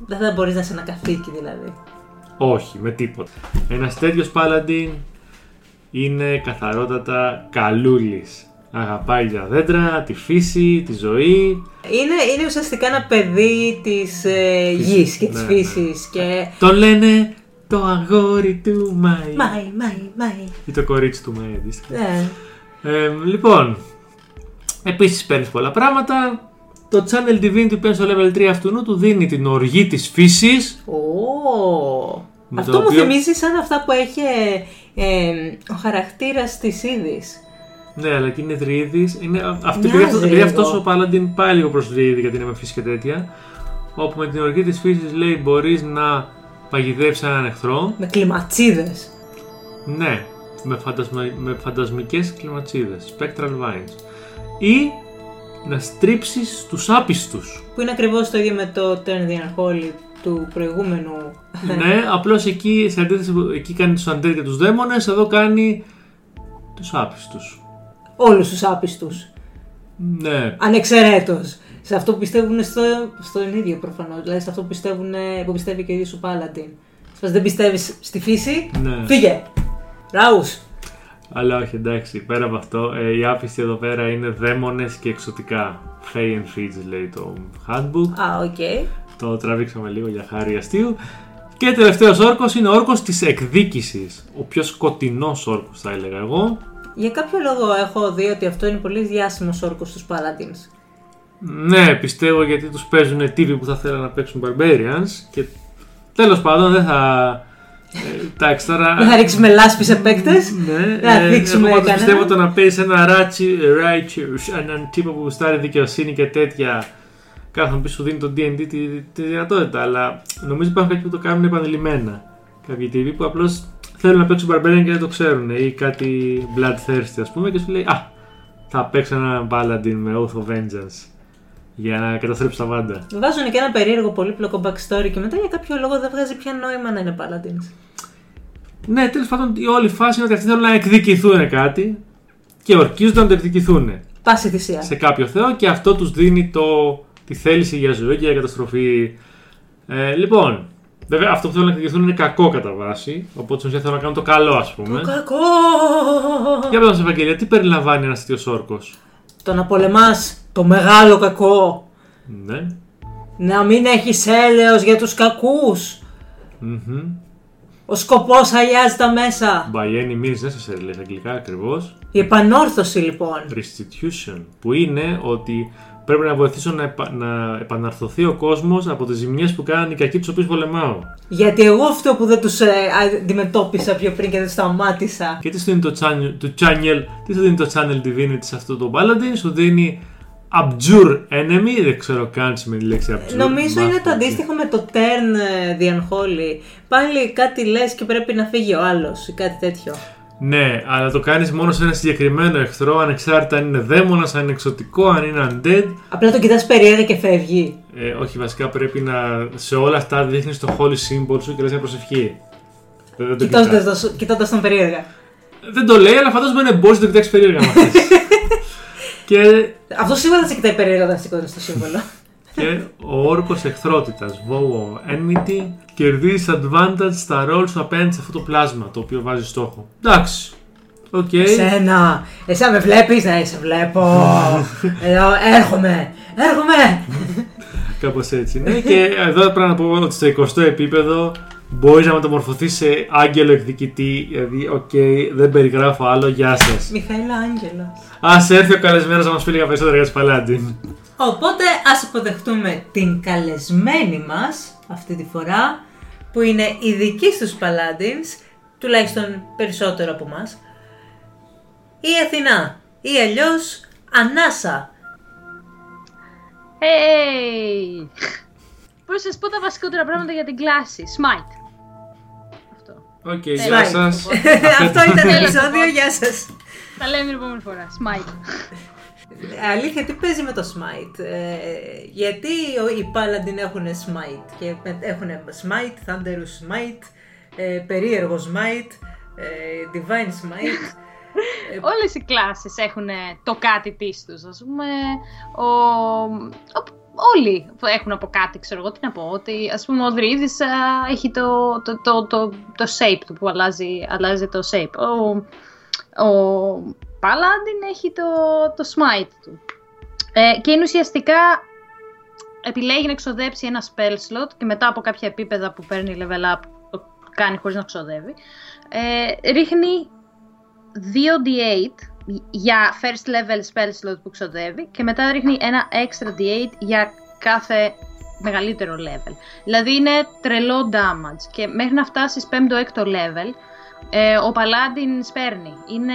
Δεν θα μπορείς να είσαι ένα καθήκη δηλαδή. Όχι, με τίποτα. Ένας τέτοιος παλαντίν είναι καθαρότατα καλούλης. Αγαπάει τα δέντρα, τη φύση, τη ζωή. Είναι, είναι ουσιαστικά ένα παιδί της ε, γης και της Ναι, ναι. φύσης. Και. Τον λένε το αγόρι του Μάη. Μάι, μάι, μάι. Ή το κορίτσι του Μάη αντίστοιχα. Ναι. Ε, λοιπόν, επίσης παίρνεις πολλά πράγματα. Το Channel Divinity που παίρνει στο level 3 αυτού νου του δίνει την οργή της φύσης. Ω. Με Αυτό το μου οποίο- θυμίζει σαν αυτά που έχει ε, ο χαρακτήρας της είδης. Ναι, αλλά και είναι δρύδης. Είναι, α- αυτή, Μοιάζει επειδή, αυτό, επειδή λίγο. αυτός ο Paladin πάει λίγο προς δρύδη γιατί είναι με φύση και τέτοια. Όπου με την οργή της φύσης λέει μπορείς να παγιδεύσεις έναν εχθρό. Με κλιματσίδες. Ναι, με, φαντασμα, με φαντασμικές κλιματσίδες, spectral vines. Ή να στρίψεις τους άπιστους. Που είναι ακριβώς το ίδιο με το Turn the Unholy του προηγούμενου. ναι, απλώς εκεί, σε αντίθεση, που εκεί κάνει τους undead και τους δαίμονες, εδώ κάνει τους άπιστους. Όλους τους άπιστους. Ναι, Ανεξαιρέτως. Σε αυτό που πιστεύουν στο, στον ίδιο προφανώς. Δηλαδή σε αυτό που, πιστεύουν, που πιστεύει και ο ίδιο ο Paladin. Σπας δεν πιστεύεις στη φύση, ναι. φύγε! Raus! Αλλά όχι, εντάξει, πέρα από αυτό, ε, οι άπιστοι εδώ πέρα είναι δαίμονες και εξωτικά. Fey and Fiends λέει το handbook. Α, οκ. Το τραβήξαμε λίγο για χάρη αστείου. Και τελευταίος όρκος είναι ο όρκος της εκδίκησης. Ο πιο σκοτεινός όρκος θα έλεγα εγώ. Για κάποιο λόγο έχω δει ότι αυτό είναι πολύ διάσημος όρκος στους Paladins. Ναι, πιστεύω γιατί τους παίζουν τύποι που θα θέλουν να παίξουν Barbarians και τέλος πάντων δεν θα... Ε, εντάξει τώρα... Δεν θα ρίξουμε λάσπη σε παίκτες. Ναι, Δεν θα δείξουμε εγώ πάντως κανένα. πιστεύω το να παίζει ένα ράτσι, righteous, έναν τύπο που γουστάρει δικαιοσύνη και τέτοια. Κάθε να πει σου δίνει το DD τη, τη δυνατότητα, αλλά νομίζω υπάρχουν κάποιοι που το κάνουν επανειλημμένα. Κάποιοι τύποι που απλώς θέλουν να παίξουν Barbarian και δεν το ξέρουν ή κάτι bloodthirsty ας πούμε και σου λέει Α, θα παίξω ένα Paladin με Oath of Vengeance για να καταστρέψω τα πάντα. Βάζουν και ένα περίεργο πολύπλοκο backstory και μετά για κάποιο λόγο δεν βγάζει πια νόημα να είναι Paladins. Ναι, τέλος πάντων η όλη φάση είναι ότι αυτοί θέλουν να εκδικηθούν κάτι και ορκίζονται να το εκδικηθούν. Πάση θυσία. σε κάποιο θεό και αυτό τους δίνει το, τη θέληση για ζωή και για καταστροφή. Ε, λοιπόν, βέβαια αυτό που θέλουν να εκδικηθούν είναι κακό κατά βάση, οπότε στην ουσία θέλουν να κάνουν το καλό ας πούμε. Το κακό! Για πες μας Ευαγγελία, τι περιλαμβάνει ένας τέτοιος όρκος; Το να πολεμάς το μεγάλο κακό. Ναι. Να μην έχεις έλεος για τους κακούς. Μμμ. Ο σκοπός αλλιάζει τα μέσα. By any means necessary λέει στα αγγλικά ακριβώς. Η επανόρθωση λοιπόν. Restitution, που είναι ότι πρέπει να βοηθήσω να, επα- να επαναρθωθεί ο κόσμος από τις ζημιές που κάνουν οι κακοί τους οποίους πολεμάω. Γιατί εγώ αυτό που δεν τους ε, αντιμετώπισα πιο πριν και δεν τους σταμάτησα. Και τι σου δίνει το channel, το channel, τι σου δίνει το channel divinity σε αυτό το paladin, σου δίνει abjure enemy, δεν ξέρω καν τι σημαίνει η λέξη abjure. Νομίζω είναι το μάθω. αντίστοιχο με το turn ε, the unholy. Πάλι κάτι λες και πρέπει να φύγει ο άλλος ή κάτι τέτοιο. Ναι, αλλά το κάνεις μόνο σε ένα συγκεκριμένο εχθρό, ανεξάρτητα αν είναι δαίμονας, αν είναι εξωτικό, αν είναι undead. Απλά το κοιτάς περίεργα και φεύγει. Ε, όχι, βασικά πρέπει να σε όλα αυτά δείχνεις το holy symbol σου και λες μια προσευχή. Δεν, δεν το κοιτάς. Κοιτώντα τον περίεργα. Δεν το λέει, αλλά φαντάζομαι είναι μπορείς να το κοιτάξεις περίεργα μα. και, Αυτό σίγουρα θα σε κοιτάει περίεργα όταν σηκώνεις το σύμβολο. Και ο όρκος εχθρότητας, Vow of Enmity, κερδίζει advantage στα rolls σου απέναντι σε αυτό το πλάσμα το οποίο βάζει στόχο. Εντάξει. Οκ. Εσένα, εσένα με βλέπεις, ναι, σε βλέπω. Εδώ, έρχομαι, έρχομαι. Κάπως έτσι. Ναι, και εδώ πρέπει να πω ότι στο 20ο επίπεδο μπορείς να μεταμορφωθείς σε άγγελο εκδικητή. Δηλαδή, οκ, δεν περιγράφω άλλο. Γεια σας. Μιχαήλα Άγγελος. Θα έρθει ο καλεσμένος να μας πει λίγα περισσότερα για τους Paladin. Οπότε ας υποδεχτούμε την καλεσμένη μας αυτή τη φορά που είναι ειδική στους Paladins, τουλάχιστον περισσότερο από μας, η Αθηνά ή αλλιώς Ανάσα. Hey! Πώς να σας πω τα βασικότερα πράγματα για την κλάση. Smite. Αυτό. Οκ, Smite. γεια σας. Αυτό ήταν το επεισόδιο, γεια σας. Τα λέμε την επόμενη φορά. Smite. Αλήθεια, τι παίζει με το Smite; Ε, γιατί ο- οι Paladin έχουν Smite. Και έχουν Smite, Thunderous Smite, ε, περίεργο Smite, ε, Divine Smite. Όλες οι κλάσεις έχουν το κάτι της τους. Ας πούμε, ο... ο- όλοι έχουν από κάτι, ξέρω εγώ τι να πω. Ότι ας πούμε ο Δρύδης α, έχει το, το, το, το, το shape του που αλλάζει, αλλάζει το shape. Ο, ο Paladin έχει το, το smite του. Ε, και είναι ουσιαστικά επιλέγει να εξοδέψει ένα spell slot και μετά από κάποια επίπεδα που παίρνει level up το κάνει χωρίς να ξοδεύει. Ε, ρίχνει 2d8 για first level spell slot που ξοδεύει και μετά ρίχνει ένα extra d8 για κάθε μεγαλύτερο level. Δηλαδή είναι τρελό damage και μέχρι να φτάσεις 5ο-6ο level ε, ο Paladin σπέρνει. Είναι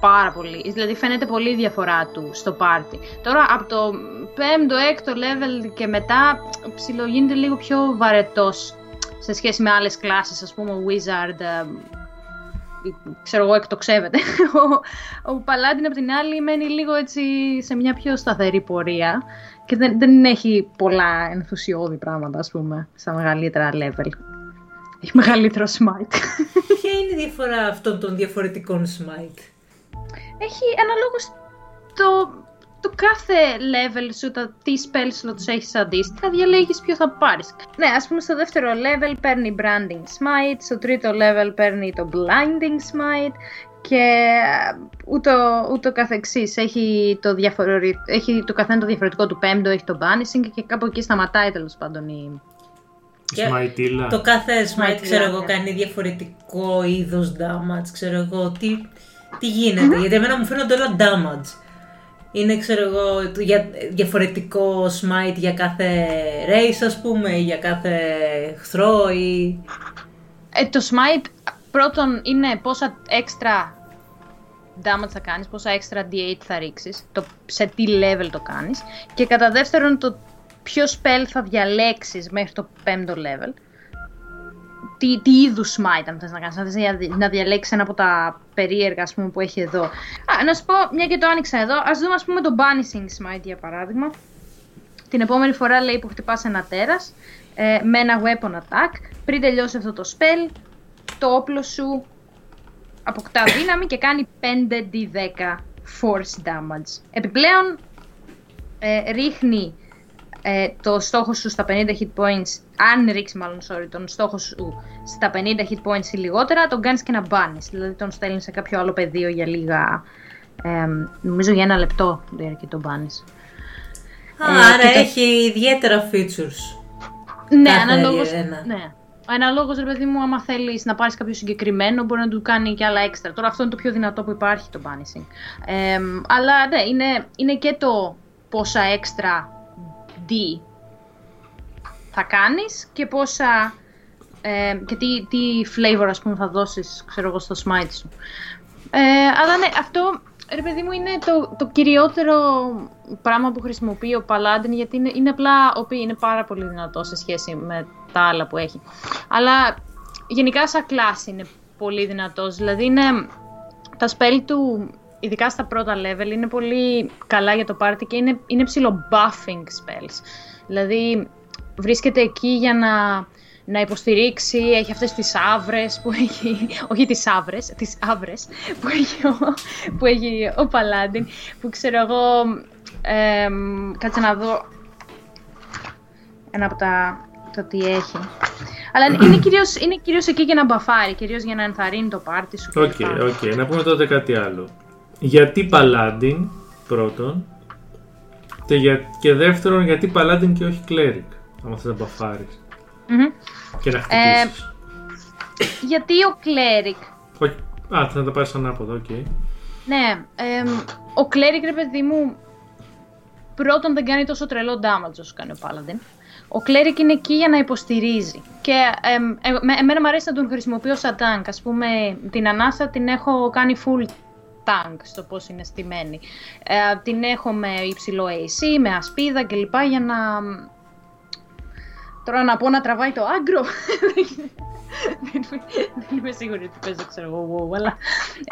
πάρα πολύ. Δηλαδή φαίνεται πολύ η διαφορά του στο πάρτι. Τώρα από το 5ο-6ο level και μετά ψιλογίνεται λίγο πιο βαρετός σε σχέση με άλλες κλάσεις, ας πούμε ο Wizard ε, ξέρω εγώ, εκτοξεύεται. Ο, ο Paladin απ' την άλλη μένει λίγο έτσι σε μια πιο σταθερή πορεία και δεν, δεν έχει πολλά ενθουσιώδη πράγματα, ας πούμε, στα μεγαλύτερα level. Έχει μεγαλύτερο smite. Ποια είναι η διαφορά αυτών των διαφορετικών Smite; Έχει αναλόγως το, το κάθε level σου, τα τι spell slots έχεις αντίστοιχα, διαλέγεις ποιο θα πάρεις. Ναι, ας πούμε στο δεύτερο level παίρνει branding smite, στο τρίτο level παίρνει το blinding smite και ε, ούτω, ούτω καθεξής. Έχει το, διαφορε... έχει το καθένα το διαφορετικό του πέμπτο, έχει το banishing και κάπου εκεί σταματάει τέλος πάντων η... Και Σμαϊτήλα. Το κάθε Smite, Smite, ξέρω ναι. εγώ, κάνει διαφορετικό είδος damage, ξέρω εγώ, τι, τι γίνεται, γιατί εμένα μου φαίνονται όλα damage. Είναι, ξέρω εγώ, το- για, διαφορετικό smite για κάθε race, ας πούμε, ή για κάθε εχθρό ή... Ε, το smite πρώτον είναι πόσα extra damage θα κάνεις, πόσα extra d8 θα ρίξεις, το, σε τι level το κάνεις. Και κατά δεύτερον το ποιο spell θα διαλέξεις μέχρι το πέμπτο level τι, τι είδους smite αν θες να κάνεις, αν θες να δι- να διαλέξεις ένα από τα περίεργα ας πούμε, που έχει εδώ. Α, να σου πω, μια και το άνοιξα εδώ, ας δούμε ας πούμε το banishing smite για παράδειγμα. Την επόμενη φορά λέει που χτυπάς ένα τέρας ε, με ένα weapon attack. Πριν τελειώσει αυτό το spell, το όπλο σου αποκτά δύναμη και κάνει 5d10 force damage. Επιπλέον, ε, ρίχνει ε, το στόχο σου στα 50 hit points, αν ρίξει μάλλον, sorry, τον στόχο σου στα 50 hit points ή λιγότερα, τον κάνεις και να μπάνεις. Δηλαδή τον στέλνεις σε κάποιο άλλο πεδίο για λίγα, ε, νομίζω για ένα λεπτό διαρκεί τον μπάνεις. Α, Ε, άρα και το- έχει ιδιαίτερα features. Ναι, Κάθε αναλόγως, ένα. ναι. Αναλόγως, ρε παιδί μου, άμα θέλεις να πάρεις κάποιο συγκεκριμένο, μπορεί να του κάνει και άλλα έξτρα. Τώρα αυτό είναι το πιο δυνατό που υπάρχει, το banishing. Ε, αλλά ναι, είναι, είναι και το πόσα έξτρα D θα κάνεις και πόσα... Ε, και τι, τι flavor, ας πούμε, θα δώσεις, ξέρω εγώ, στο smite σου. Ε, αλλά ναι, αυτό, ρε παιδί μου, είναι το, το κυριότερο πράγμα που χρησιμοποιεί ο Paladin, γιατί είναι, είναι απλά, ο οποίος είναι πάρα πολύ δυνατό σε σχέση με τα άλλα που έχει. Αλλά γενικά σαν κλάση είναι πολύ δυνατός. Δηλαδή είναι τα spell του, ειδικά στα πρώτα level, είναι πολύ καλά για το πάρτι και είναι, είναι ψηλό buffing spells. Δηλαδή βρίσκεται εκεί για να, να υποστηρίξει, έχει αυτές τις άβρες που έχει, όχι τις άβρες, τις άβρες που έχει ο, που έχει ο Παλάντιν, που ξέρω εγώ, ε, κάτσε να δω ένα από τα, το τι έχει. Αλλά είναι κυρίως, είναι κυρίως εκεί για να μπαφάρει, κυρίως για να ενθαρρύνει το πάρτι σου. Οκ, κλπ. οκ. Να πούμε τότε κάτι άλλο. Γιατί Paladin, πρώτον. Και, για, και δεύτερον, γιατί Paladin και όχι Cleric. Αν θες να μπαφάρεις. Μμμ. Και να χτυπήσεις. Γιατί ο Cleric Όχι. Α, θα τα πάρεις ανάποδα, οκ. Ναι, εμ, ο Cleric ρε παιδί μου πρώτον δεν κάνει τόσο τρελό damage όσο κάνει ο Paladin. Ο Cleric είναι εκεί για να υποστηρίζει. Και εμ, ε, με- εμένα μου αρέσει να τον χρησιμοποιώ σαν tank. Ας πούμε την ανάσα την έχω κάνει full tank στο πώς είναι στημένη. Ε, την έχω με υψηλό AC, με ασπίδα κλπ. για να... Τώρα να πω να τραβάει το άγκρο. δεν, είμαι- δεν είμαι σίγουρη ότι παίζω, ξέρω εγώ, wow, αλλά...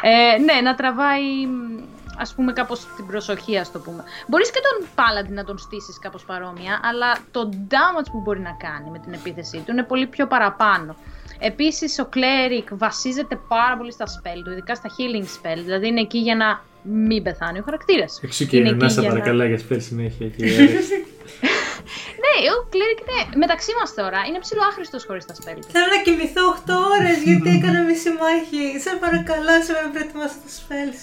Ε, ναι, να τραβάει, μ, ας πούμε, κάπως την προσοχή, ας το πούμε. Μπορείς και τον Paladin να τον στήσεις κάπως παρόμοια, αλλά το damage που μπορεί να κάνει με την επίθεσή του είναι πολύ πιο παραπάνω. Επίσης, ο Cleric βασίζεται πάρα πολύ στα spell του, ειδικά στα healing spell, δηλαδή είναι εκεί για να μην πεθάνει ο χαρακτήρας. Εξού και Είναι να εκεί σε για να- παρακαλά για spell συνέχεια. κύριε Άρη. Ναι, ο Cleric είναι μεταξύ μας τώρα, είναι ψηλό άχρηστος χωρίς τα spell του. Θέλω να κοιμηθώ 8 ώρες γιατί έκανα μισή μάχη. Σε παρακαλώ, σε με προετοιμάσω το spells.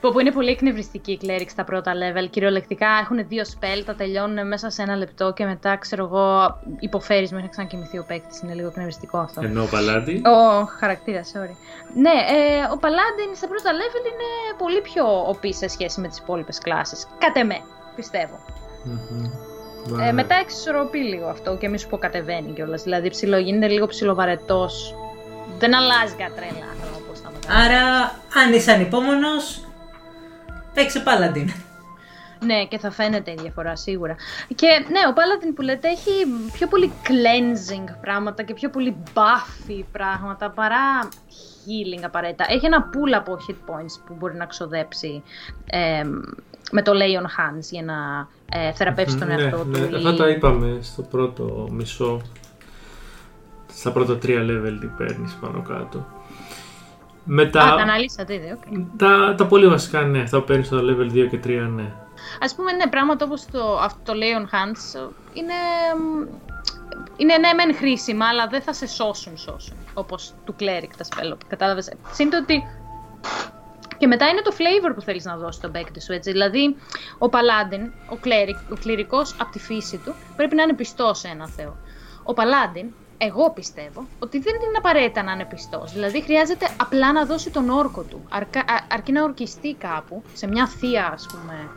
Που, που είναι πολύ εκνευριστική η Cleric στα πρώτα level. Κυριολεκτικά έχουν δύο spell, τα τελειώνουν μέσα σε ένα λεπτό και μετά, ξέρω εγώ, υποφέρεις μέχρι να ξανακοιμηθεί ο παίκτης. Είναι λίγο εκνευριστικό αυτό. Ενώ ο Paladin. Ο χαρακτήρα, sorry. Ναι, ε, ο Paladin στα πρώτα level είναι πολύ πιο OP σε σχέση με τις υπόλοιπες κλάσει. Κατ' εμέ, πιστεύω. Μμμ. Ε, Μάλιστα. μετά εξισορροπεί λίγο αυτό και μη σου πω κατεβαίνει κιόλας. Δηλαδή ψηλό, γίνεται λίγο ψιλοβαρετό. Δεν αλλάζει κάτι τρέλα όπω τα μεγάλα. Άρα, αν είσαι ανυπόμονος, παίξε Paladin. Ναι, και θα φαίνεται η διαφορά σίγουρα. Και ναι, ο Paladin που λέτε έχει πιο πολύ cleansing πράγματα και πιο πολύ buffy πράγματα παρά healing απαραίτητα. Έχει ένα pool από hit points που μπορεί να ξοδέψει ε, με το Leon Hands για να ε, θεραπεύσει τον ναι, εαυτό ναι, του. Αυτά ή- τα είπαμε στο πρώτο μισό. Στα πρώτα τρία level τι παίρνεις πάνω κάτω. Μετά. Α, τα αναλύσατε ήδη, οκ. τα, τα πολύ βασικά ναι, αυτά που παίρνεις στο level 2 και 3 ναι. Ας πούμε, ναι, πράγματα όπως το, αυτό το Lay on Hands είναι, μ, είναι ναι μεν χρήσιμα, αλλά δεν θα σε σώσουν σώσουν, όπως του Cleric τα spell, κατάλαβες; Συν το ότι και μετά είναι το flavor που θέλεις να δώσεις στον παίκτη σου, έτσι. Δηλαδή, ο Paladin, ο, cleric, ο κληρικός από τη φύση του, πρέπει να είναι πιστός σε ένα θεό. Ο Paladin, εγώ πιστεύω, ότι δεν είναι απαραίτητα να είναι πιστός. Δηλαδή, χρειάζεται απλά να δώσει τον όρκο του. Αρκα, α- αρκεί να ορκιστεί κάπου, σε μια θεία, ας πούμε,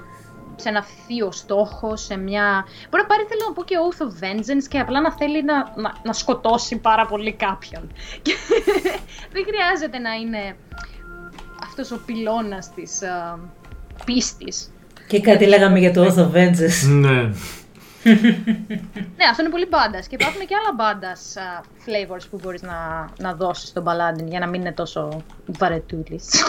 σε ένα θείο στόχο, σε μια. Μπορεί να πάρει, θέλω να πω, και Oath of Vengeance και απλά να θέλει να, να, να σκοτώσει πάρα πολύ κάποιον. Και δεν χρειάζεται να είναι αυτός ο πυλώνας της α, πίστης. Και κάτι λέγαμε για το Oath of Vengeance. Ναι. Ναι, αυτό είναι πολύ μπάντα. Και υπάρχουν και άλλα μπάντα flavors που μπορείς να, να δώσεις στον Paladin για να μην είναι τόσο βαρετούλης.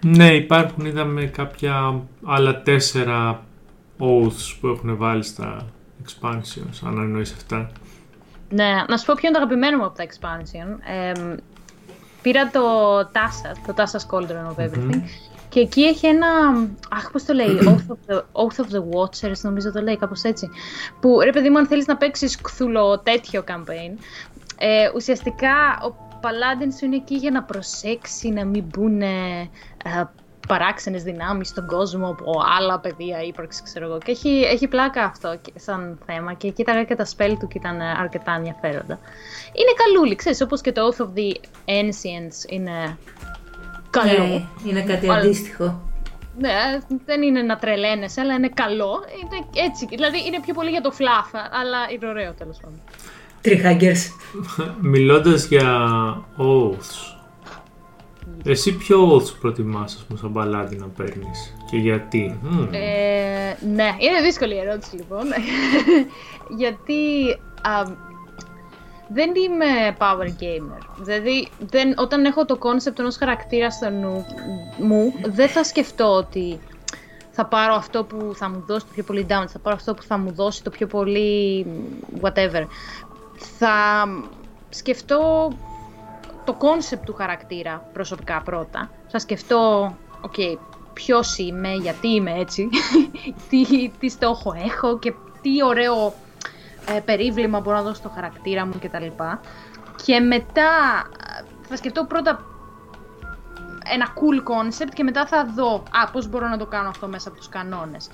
ναι, υπάρχουν, είδαμε κάποια άλλα τέσσερα oaths που έχουν βάλει στα expansions, αν εννοείς αυτά. ναι, να σου πω ποιο είναι το αγαπημένο μου από τα expansion. Εμ, πήρα το Tassa, το Tassa's Cauldron of Everything. Και εκεί έχει ένα. Αχ, πώς το λέει. Oath of, the, Oath of the Watchers, νομίζω το λέει κάπως έτσι. Που ρε παιδί μου, αν θέλεις να παίξεις κθουλο τέτοιο campaign, ε, ουσιαστικά ο Paladin σου είναι εκεί για να προσέξει να μην μπουν ε, παράξενες δυνάμεις στον κόσμο από άλλα πεδία ύπαρξη, ξέρω εγώ. Και έχει, έχει πλάκα αυτό και- σαν θέμα και κοίταγα και τα spell του και ήταν ε, αρκετά ενδιαφέροντα. Είναι καλούλη, ξέρεις, όπως και το Oath of the Ancients είναι καλό. Ναι, είναι κάτι Αλλά- αντίστοιχο. Ναι, δεν είναι να τρελαίνεσαι, αλλά είναι καλό. Είναι έτσι, δηλαδή είναι πιο πολύ για το fluff, αλλά είναι ωραίο τέλος πάντων. Τριχάγκερς. Μιλώντας για oaths, εσύ ποιο oaths προτιμάς, ας πούμε, σαν παλάτι να παίρνεις και γιατί; Μμμ. Ε, ναι, είναι δύσκολη η ερώτηση λοιπόν. Γιατί α, δεν είμαι power gamer. Δηλαδή, δεν, όταν έχω το concept ενός χαρακτήρα στο νου μου, δεν θα σκεφτώ ότι θα πάρω αυτό που θα μου δώσει το πιο πολύ damage, θα πάρω αυτό που θα μου δώσει το πιο πολύ whatever. Θα σκεφτώ το concept του χαρακτήρα προσωπικά πρώτα. Θα σκεφτώ, ok, ποιος είμαι, γιατί είμαι έτσι, τι, τι στόχο έχω και τι ωραίο ε, περίβλημα μπορώ να δώσω στο χαρακτήρα μου κτλ. Και μετά θα σκεφτώ πρώτα ένα cool concept και μετά θα δω α, πώς μπορώ να το κάνω αυτό μέσα από τους κανόνες.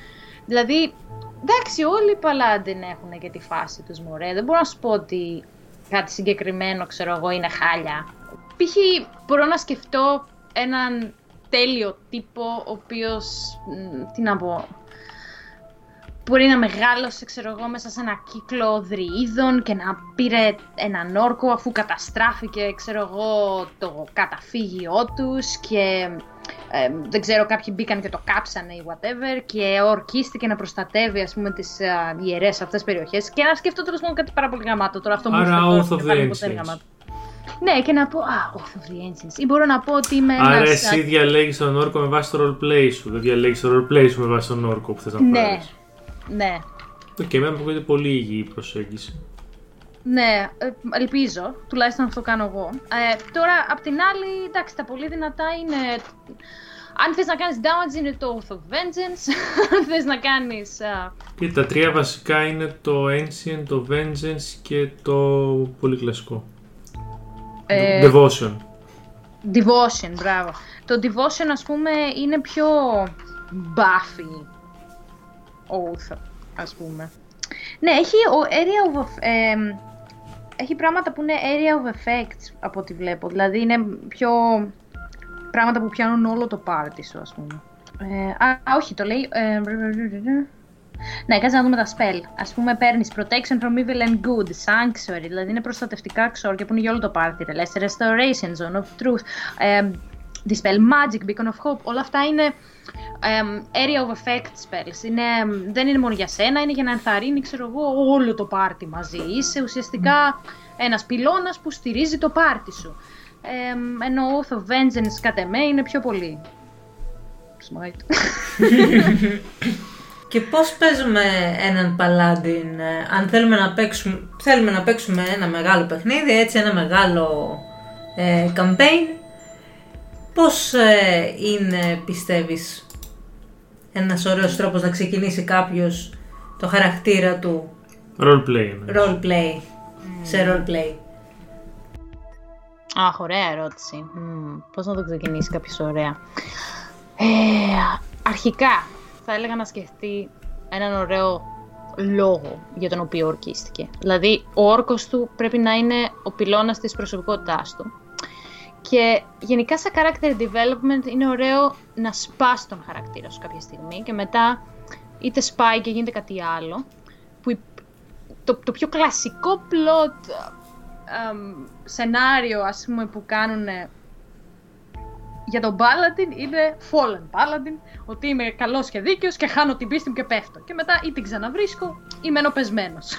Δηλαδή, εντάξει, όλοι οι παλάντιν έχουν και τη φάση τους, μωρέ. Δεν μπορώ να σου πω ότι κάτι συγκεκριμένο, ξέρω εγώ, είναι χάλια. Π.χ. μπορώ να σκεφτώ έναν τέλειο τύπο, ο οποίος, τι να πω, μπορεί να μεγάλωσε, ξέρω εγώ, μέσα σε ένα κύκλο δρυίδων και να πήρε έναν όρκο αφού καταστράφηκε, ξέρω εγώ, το καταφύγιό τους και ε, δεν ξέρω, κάποιοι μπήκαν και το κάψανε ή whatever και ορκίστηκε να προστατεύει, ας πούμε, τις uh, ιερές αυτές περιοχές και να σκεφτώ τέλος πάντων κάτι πάρα πολύ γαμάτο. Τώρα αυτό Άρα, μου Oath of the Ναι, και να πω, α, Oath of the Ancients. Ή μπορώ να πω ότι είμαι Άρα ένας... εσύ διαλέγεις τον όρκο με βάση το roleplay σου, δεν διαλέγεις το roleplay σου με βάση τον όρκο που θες να ναι. πάρεις. Ναι. Οκ, okay, εμένα μου ακούγεται πολύ υγιή η προσέγγιση. Ναι, ε, ελπίζω, τουλάχιστον αυτό κάνω εγώ. Ε, τώρα, απ' την άλλη, εντάξει, τα πολύ δυνατά είναι... Αν θες να κάνεις damage είναι το Oath of Vengeance, αν θες να κάνεις... Και τα τρία βασικά είναι το Ancient, το Vengeance και το πολύ κλασικό. Ε, Devotion. Devotion, μπράβο. Το Devotion, ας πούμε, είναι πιο buffy Oath, ας πούμε. Ναι, έχει, ο area of, ε, έχει πράγματα που είναι area of effects από ό,τι βλέπω. Δηλαδή είναι πιο πράγματα που πιάνουν όλο το πάρτι σου, ας πούμε. Ε, α, όχι, το λέει... Ε, ναι, κάτσε να δούμε τα spell. Α πούμε, παίρνεις protection from evil and good, sanctuary, δηλαδή είναι προστατευτικά ξόρια που είναι για όλο το πάρτι. Celeste restoration, zone of truth, ε, dispel magic, beacon of hope. Όλα αυτά είναι area of effect spells. Είναι, δεν είναι μόνο για σένα, είναι για να ενθαρρύνει ξέρω εγώ, όλο το πάρτι μαζί. Είσαι ουσιαστικά ένας πυλώνας που στηρίζει το πάρτι σου. Ε, ενώ Oath of Vengeance κατ' εμέ είναι πιο πολύ. Smite. Και πώς παίζουμε έναν παλάντιν, ε, αν θέλουμε να παίξουμε, θέλουμε να παίξουμε ένα μεγάλο παιχνίδι, έτσι ένα μεγάλο ε, campaign, πώς ε, είναι πιστεύεις ένας ωραίος τρόπος να ξεκινήσει κάποιος το χαρακτήρα του; Roleplay. Roleplay. Σε roleplay. Αχ, ωραία ερώτηση. Mm, πώς να το ξεκινήσει κάποιος ωραία. Ε, αρχικά, θα έλεγα να σκεφτεί έναν ωραίο λόγο για τον οποίο ορκίστηκε. Δηλαδή, ο όρκος του πρέπει να είναι ο πυλώνας της προσωπικότητάς του. Και γενικά σε character development είναι ωραίο να σπάς τον χαρακτήρα σου κάποια στιγμή και μετά είτε σπάει και γίνεται κάτι άλλο. Που το, το πιο κλασικό plot σενάριο ας πούμε που κάνουν για τον Paladin είναι Fallen Paladin, ότι είμαι καλός και δίκαιος και χάνω την πίστη μου και πέφτω. Και μετά ή την ξαναβρίσκω ή μένω πεσμένος.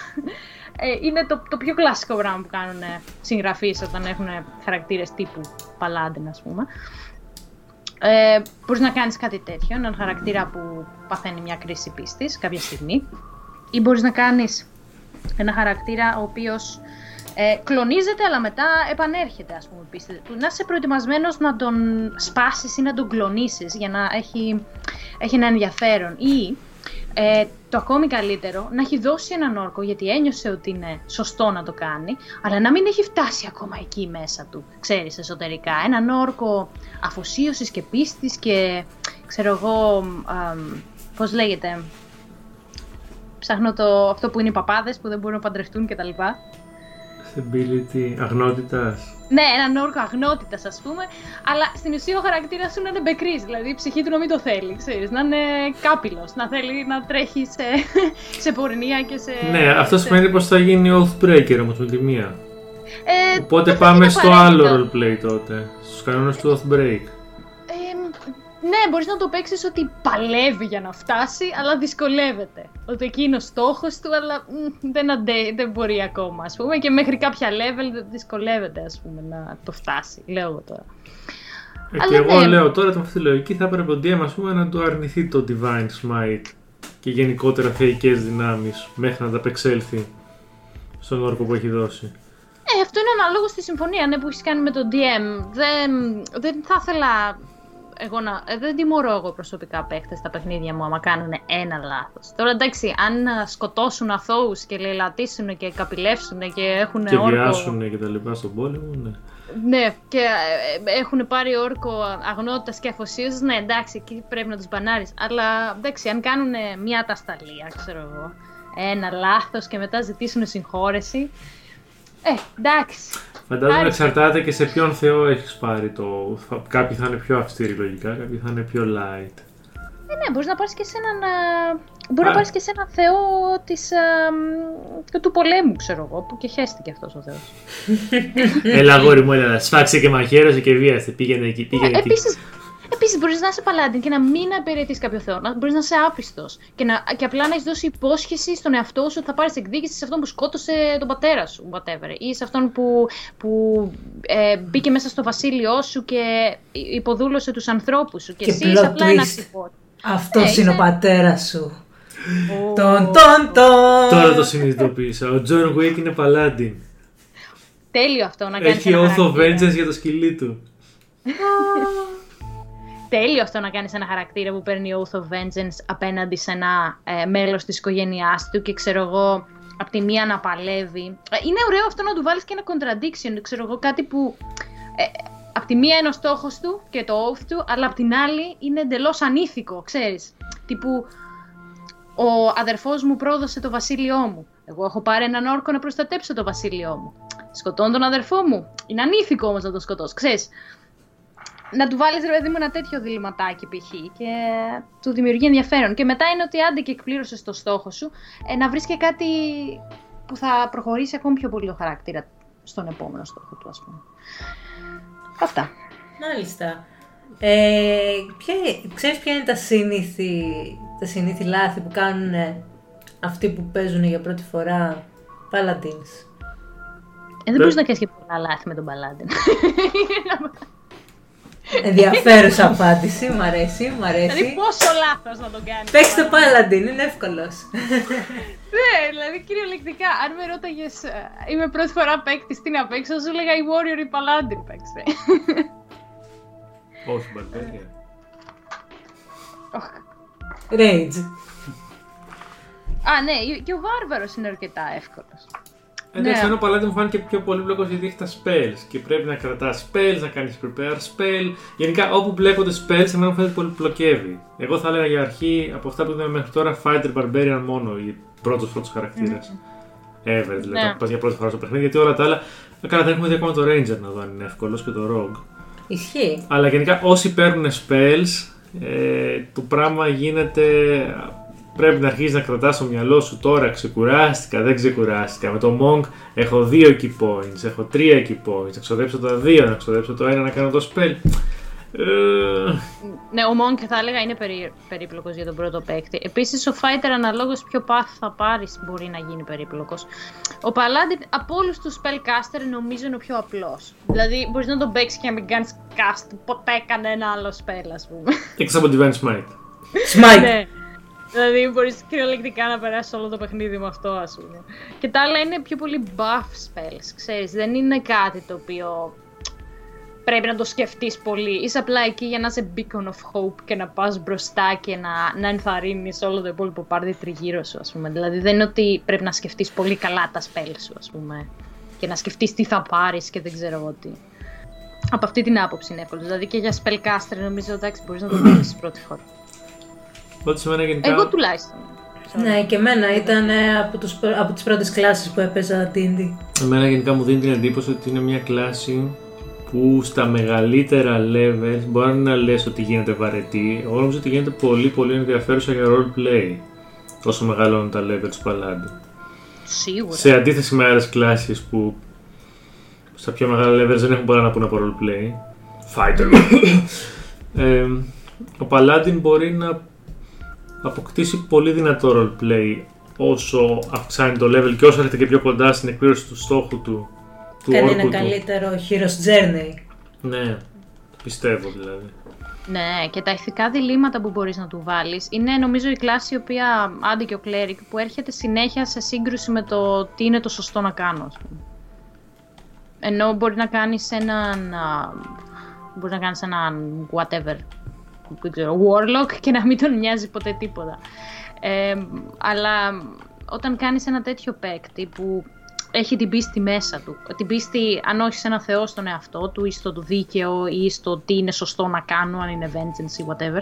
Ε, είναι το, το πιο κλασικό πράγμα που κάνουν συγγραφείς όταν έχουν χαρακτήρες τύπου Paladin ας πούμε. Ε, μπορείς να κάνεις κάτι τέτοιο, έναν χαρακτήρα που παθαίνει μια κρίση πίστης κάποια στιγμή. Ή μπορείς να κάνεις ένα χαρακτήρα ο οποίος ε, κλονίζεται αλλά μετά επανέρχεται ας πούμε πίστη. Να είσαι προετοιμασμένος να τον σπάσεις ή να τον κλονίσεις για να έχει, έχει ένα ενδιαφέρον. Ή ε, το ακόμη καλύτερο, να έχει δώσει έναν όρκο γιατί ένιωσε ότι είναι σωστό να το κάνει, αλλά να μην έχει φτάσει ακόμα εκεί μέσα του, ξέρεις, εσωτερικά. Έναν όρκο αφοσίωσης και πίστης και, ξέρω εγώ, πώς λέγεται, ψάχνω το, αυτό που είναι οι παπάδες που δεν μπορούν να παντρευτούν κτλ. Stability, αγνότητας. Ναι, έναν όρκο αγνότητας, ας πούμε, αλλά στην ουσία ο χαρακτήρας σου να είναι μπεκρής. Δηλαδή η ψυχή του να μην το θέλει, ξέρεις, να είναι κάπηλο, να θέλει να τρέχει σε, σε πορνεία και σε. Ναι, αυτό σημαίνει πως θα γίνει Oathbreaker όμως με τη μία. Ε, Οπότε πάμε στο άλλο roleplay τότε. Στους κανόνες του Oathbreak. Ε, ναι, μπορείς να το παίξεις ότι παλεύει για να φτάσει, αλλά δυσκολεύεται. Ότι εκεί είναι ο στόχος του, αλλά μ, δεν, αντέ, δεν μπορεί ακόμα, ας πούμε. Και μέχρι κάποια level δυσκολεύεται, ας πούμε, να το φτάσει. Λέω εγώ τώρα. Ε, Αλλά και εγώ ναι. λέω τώρα με αυτή τη λογική θα έπρεπε ο DM ας πούμε, να του αρνηθεί το Divine Smite και γενικότερα θεϊκές δυνάμεις μέχρι να τα απεξέλθει στον όρκο που έχει δώσει. Ε, αυτό είναι αναλόγως στη συμφωνία ναι, που έχεις κάνει με τον DM. Δεν, δεν θα ήθελα εγώ να. ε, δεν τιμωρώ εγώ προσωπικά παίχτε στα παιχνίδια μου άμα κάνουν ένα λάθος. Τώρα εντάξει, αν α, σκοτώσουν αθώους και λαιλατίσουν και καπηλεύσουν και έχουν Και όρκο. βιάσουν και τα λοιπά στον πόλεμο, ναι. Ναι, και ε, έχουν πάρει όρκο αγνότητας και αφοσίωσης. Ναι, εντάξει, εκεί πρέπει να τους μπανάρεις. Αλλά εντάξει, αν κάνουν μια ατασταλία, ξέρω εγώ, ένα λάθος και μετά ζητήσουν συγχώρεση. Ε, εντάξει. Φαντάζομαι Άρα- εξαρτάται και σε ποιον θεό έχεις πάρει το... θα- Κάποιοι θα είναι πιο αυστηροί λογικά, κάποιοι θα είναι πιο light. Ε, ναι, μπορείς να πάρεις και σε έναν. α, Μπορεί Α. να πάρεις και σε έναν θεό της, α, μ, του πολέμου, ξέρω εγώ, που και χέστηκε αυτός ο θεός. Έλα αγόρι μου, έλα, σφάξε και μαχαίρωσε και βίαστε, πήγαινε εκεί, πήγαινε εκεί. Επίσης, επίσης, μπορείς να είσαι παλάντιν και να μην απαιρετεί κάποιο θεό. Να μπορείς να είσαι άπιστος. Και, να, και απλά να έχεις δώσει υπόσχεση στον εαυτό σου ότι θα πάρεις εκδίκηση σε αυτόν που σκότωσε τον πατέρα σου, whatever. Ή σε αυτόν που, που ε, μπήκε μέσα στο βασίλειό σου και υποδούλωσε τους ανθρώπους σου. Και, Και εσύ είσαι plot απλά ένα twist. κτυπό. Αυτός Ε, είναι είσαι- ο πατέρας σου. Ω. Τον, τον, τον. Τώρα το συνειδητοποίησα. Ο John Wick είναι παλάντιν. Τέλειο αυτό να κάνεις. Έχει oath of vengeance για το σκυλί του. Τέλειο αυτό να κάνεις ένα χαρακτήρα που παίρνει Oath of Vengeance απέναντι σε ένα ε, μέλος της οικογένειάς του και ξέρω εγώ, απ' τη μία να παλεύει. Ε, είναι ωραίο αυτό να του βάλεις και ένα contradiction, ξέρω εγώ, κάτι που. Ε, απ' τη μία είναι ο στόχος του και το oath του, αλλά απ' την άλλη είναι εντελώς ανήθικο, ξέρεις. Τύπου, ο αδερφός μου πρόδωσε το βασίλειό μου. Εγώ έχω πάρει έναν όρκο να προστατέψω το βασίλειό μου. Σκοτώνω τον αδερφό μου. Είναι ανήθικο όμως να τον σκοτώσω. Ξέρεις, να του βάλεις ρε παιδί μου ένα τέτοιο διληματάκι π.χ. και του δημιουργεί ενδιαφέρον. Και μετά είναι ότι άντε και εκπλήρωσες το στόχο σου, ε, να βρεις και κάτι που θα προχωρήσει ακόμη πιο πολύ το χαρακτήρα στον επόμενο στόχο του, ας πούμε. Αυτά. Μάλιστα. Ε, ποια, ξέρεις ποια είναι τα συνήθη, τα συνήθη λάθη που κάνουν ε, αυτοί που παίζουν για πρώτη φορά Paladins; Ε, δεν μπορείς να κάνεις και πολλά λάθη με τον Παλάντιν. Ενδιαφέρουσα απάντηση, μ' αρέσει, μ' δηλαδή, αρέσει. πόσο λάθος να τον κάνεις. Παίξτε Paladin, είναι εύκολος. Ναι, δηλαδή κυριολεκτικά, αν με ρώταγες, είμαι πρώτη φορά παίκτης, τι να παίξω, σου έλεγα η Warrior ή Paladin παίξτε. Όχι, μπαρμπέρια. Rage. Α, ναι, και ο Βάρβαρος είναι αρκετά εύκολος. Εντάξει, Ναι. ενώ ο παλάτι μου φάνηκε πιο πολύπλοκος γιατί έχεις τα spells και πρέπει να κρατάς spells, να κάνεις prepare spell. Γενικά, όπου μπλέκονται spells, εμένα μου φαίνεται πολυπλοκεύει. Εγώ θα έλεγα για αρχή από αυτά που είδαμε μέχρι τώρα Fighter Barbarian μόνο, οι πρώτος πρώτος χαρακτήρα. Ever, δηλαδή, Ναι. να πας για πρώτη φορά στο παιχνίδι, γιατί όλα τα άλλα. Καλά, δεν έχουμε δει ακόμα το Ranger να δω αν είναι εύκολος και το Rogue. Ισχύει. Αλλά γενικά όσοι παίρνουν spells, ε, το πράγμα γίνεται. Πρέπει να αρχίσεις να κρατάς στο μυαλό σου τώρα. Ξεκουράστηκα, δεν ξεκουράστηκα. Με το Monk έχω δύο key points, έχω τρία key points. Να ξοδέψω τα δύο, να ξοδέψω το ένα να κάνω το spell. Ε, Ναι, ο Monk θα έλεγα είναι περί, περίπλοκος για τον πρώτο παίκτη. Επίσης, ο Fighter αναλόγως ποιο path θα πάρεις μπορεί να γίνει περίπλοκος. Ο Paladin από όλους τους spellcaster νομίζω είναι ο πιο απλός. Δηλαδή, μπορείς να τον παίξεις και να μην κάνεις cast ποτέ κανένα άλλο spell, ας πούμε. Εκτό από Divine Smite. Smite. Ναι. Δηλαδή, μπορείς κυριολεκτικά να περάσεις όλο το παιχνίδι με αυτό, ας πούμε. Και τα άλλα είναι πιο πολύ buff spells, ξέρεις. Δεν είναι κάτι το οποίο πρέπει να το σκεφτείς πολύ. Είσαι απλά εκεί για να είσαι beacon of hope και να πας μπροστά και να, να ενθαρρύνεις όλο το υπόλοιπο πάρτι τριγύρω σου, ας πούμε. Δηλαδή, δεν είναι ότι πρέπει να σκεφτείς πολύ καλά τα spells σου, ας πούμε. Και να σκεφτείς τι θα πάρεις και δεν ξέρω εγώ τι. Από αυτή την άποψη είναι εύκολο. Δηλαδή και για spellcaster νομίζω εντάξει μπορείς να το παίξεις πρώτη φορά. Οπότε σε μένα γενικά. Εγώ τουλάχιστον. Ναι, και εμένα ήταν ε, από, τους, πρω- από τις πρώτες κλάσεις που έπαιζα D&D. Εμένα γενικά μου δίνει την εντύπωση ότι είναι μια κλάση που στα μεγαλύτερα levels μπορεί να λες ότι γίνεται βαρετή. Εγώ νομίζω ότι γίνεται πολύ πολύ ενδιαφέρουσα για roleplay όσο μεγαλώνουν τα levels του Paladin. Σίγουρα. Σε αντίθεση με άλλες κλάσεις που στα πιο μεγάλα levels δεν έχουν πολλά να πούνε από roleplay. Fighter. ε, ο Paladin μπορεί να αποκτήσει πολύ δυνατό roleplay όσο αυξάνει το level και όσο έρχεται και πιο κοντά στην εκπλήρωση του στόχου του. του Κάνει όρκου ένα του. καλύτερο hero's journey. Ναι, πιστεύω δηλαδή. Ναι, και τα ηθικά διλήμματα που μπορείς να του βάλεις είναι νομίζω η κλάση η οποία, άντε και ο Cleric, που έρχεται συνέχεια σε σύγκρουση με το τι είναι το σωστό να κάνω, ας πούμε. Ενώ μπορεί να κάνεις έναν, α, μπορείς να κάνεις έναν whatever, δεν ξέρω, warlock και να μην τον νοιάζει ποτέ τίποτα. Ε, αλλά όταν κάνεις ένα τέτοιο παίκτη που έχει την πίστη μέσα του, την πίστη αν όχι σε ένα θεό στον εαυτό του ή στο δίκαιο ή στο τι είναι σωστό να κάνω, αν είναι vengeance ή whatever,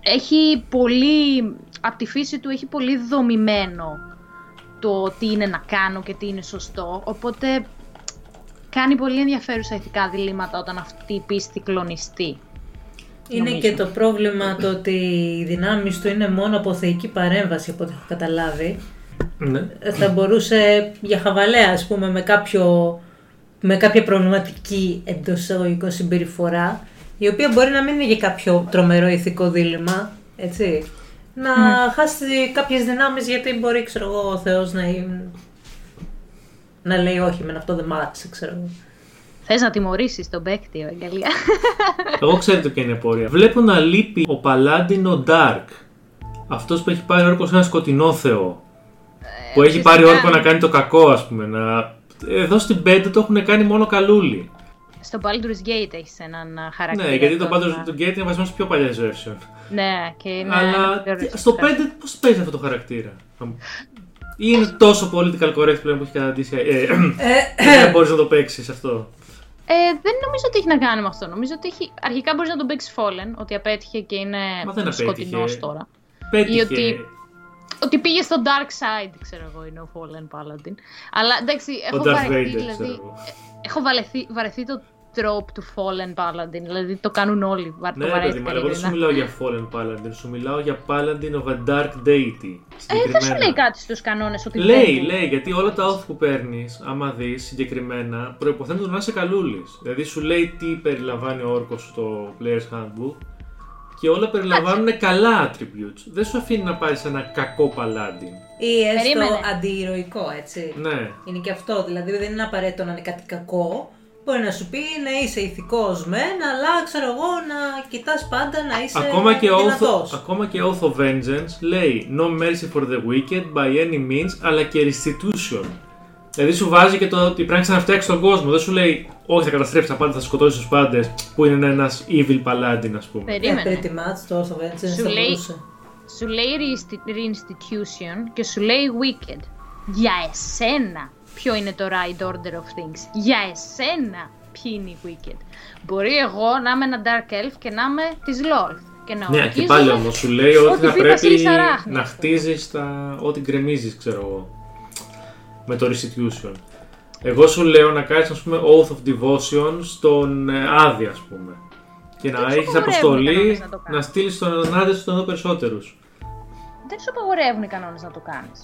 έχει πολύ, από τη φύση του έχει πολύ δομημένο το τι είναι να κάνω και τι είναι σωστό, οπότε κάνει πολύ ενδιαφέρουσα ηθικά διλήμματα όταν αυτή η πίστη κλονιστεί. Είναι Νομίζω. και το πρόβλημα το ότι οι δυνάμεις του είναι μόνο από θεϊκή παρέμβαση, από ό,τι έχω καταλάβει. Ναι. Θα μπορούσε για χαβαλέα, ας πούμε, με, κάποιο, με κάποια προβληματική εντός εισαγωγικών συμπεριφορά, η οποία μπορεί να μην είναι για κάποιο τρομερό ηθικό δίλημα, έτσι. Να χάσει κάποιες δυνάμεις γιατί μπορεί, ξέρω εγώ, ο Θεός να, είναι- να λέει όχι, με αυτό δεν μ' άρεσε, ξέρω εγώ. Θες να τιμωρήσεις τον παίκτη, Ευαγγελία. Εγώ ξέρετε ποια είναι η απορία. Βλέπω να λείπει ο Παλάντινο Dark. Αυτός που έχει πάρει όρκο σε ένα σκοτεινό θεό. που έχει πάρει ουσιαστικά- όρκο να κάνει το κακό, ας πούμε. Να... Εδώ στην 5 το έχουν κάνει μόνο καλούλι. Στο Baldur's Gate έχεις έναν α, χαρακτήρα. Ναι, γιατί το τον, Baldur's α, του Gate είναι βασισμένο σε πιο παλιέ version. Ναι, και είναι... Αλλά είναι τι- πιο στο 5 ρεαλιστικά. πώς παίζει αυτό το χαρακτήρα; Ή είναι τόσο political correct πλέον που έχει καταντήσει. Ε, δεν μπορείς να το παίξεις αυτό. Ε, δεν νομίζω ότι έχει να κάνει με αυτό. Νομίζω ότι έχει... αρχικά μπορείς να τον παίξεις Fallen, ότι απέτυχε και είναι Μα δεν απέτυχε. σκοτεινός τώρα. Πέτυχε. ότι- Ότι πήγε στο Dark Side, ξέρω εγώ, είναι ο Fallen Paladin. Αλλά εντάξει, Ο έχω Darth βαρεθεί, Vader, δηλαδή, ξέρω εγώ. έχω βαρεθεί, βαρεθεί το trope του Fallen Paladin. Δηλαδή το κάνουν όλοι. βα- Ναι, το ρε παιδί βαρέθηκα μου, αλλά εγώ δεν σου ειλικρινά. μιλάω για Fallen Paladin, σου μιλάω για Paladin of a Dark Deity. Ε, δεν σου συγκεκριμένα. λέει κάτι στους κανόνες ότι Λέει, δεν- λέει, γιατί όλα τα oath που παίρνεις, άμα δεις συγκεκριμένα, προποθέτουν να είσαι καλούλης. Δηλαδή σου λέει τι περιλαμβάνει ο όρκος στο Player's Handbook και όλα περιλαμβάνουν καλά attributes. Δεν σου αφήνει να πάρεις ένα κακό paladin. Ή έστω Περίμενε. αντιηρωικό, έτσι. Ναι. Είναι και αυτό, δηλαδή δεν είναι απαραίτητο να είναι κάτι κακό. Μπορεί να σου πει να είσαι ηθικός μεν, αλλά ξέρω εγώ να κοιτάς πάντα να είσαι Ακόμα και, oath, δυνατός. ακόμα και Oath of Vengeance λέει No mercy for the wicked by any means, αλλά και restitution. Δηλαδή σου βάζει και το ότι πρέπει να ξαναφτιάξεις τον κόσμο. Δεν σου λέει Όχι, θα καταστρέψεις τα πάντα, θα σκοτώσεις τους πάντες, που είναι ένα evil paladin, ας πούμε. Ε, Περίμενε. pretty much, το Oath of Vengeance Σου θα λέει- μπορούσε. Σου λέει reinsti- reinstitution και σου λέει wicked. Για εσένα ποιο είναι το right order of things; Για εσένα ποιοι είναι οι wicked; Μπορεί εγώ να είμαι ένα dark elf και να είμαι της Lord. Και να Ναι, και ορκίζομαι- πάλι όμως σου λέει ότι Ό,τι θα πει πρέπει Βασίλης Αράχνης, να ας πούμε. χτίζεις τα... ό,τι γκρεμίζεις, ξέρω εγώ. Με το restitution. Εγώ σου λέω να κάνεις, ας πούμε, Oath of Devotion στον ε, Άδη, ας πούμε. Και να σου έχεις απαγορεύουν οι αποστολή κανόνες να το να, κάνεις. στείλεις τον Άδη στον εδώ περισσότερου. Δεν σου απαγορεύουν οι κανόνες να το κάνεις.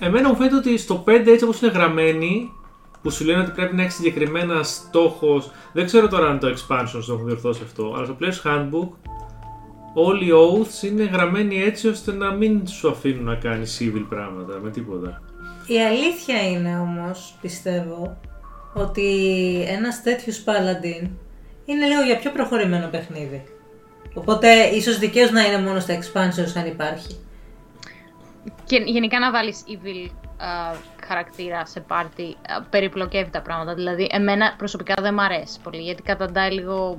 Εμένα μου φαίνεται ότι στο 5 έτσι όπως είναι γραμμένοι, που σου λένε ότι πρέπει να έχεις συγκεκριμένα στόχος. Δεν ξέρω τώρα αν το expansion το έχουν διορθώσει αυτό, αλλά στο Player's Handbook όλοι οι oaths είναι γραμμένοι έτσι ώστε να μην σου αφήνουν να κάνεις civil πράγματα με τίποτα. Η αλήθεια είναι όμως, πιστεύω, ότι ένας τέτοιος paladin είναι λίγο για πιο προχωρημένο παιχνίδι. Οπότε ίσως δικαίως να είναι μόνο στα expansions αν υπάρχει. Και γενικά να βάλεις evil α, χαρακτήρα σε πάρτι α, περιπλοκεύει τα πράγματα. Δηλαδή, εμένα προσωπικά δεν μ' αρέσει πολύ, γιατί καταντάει λίγο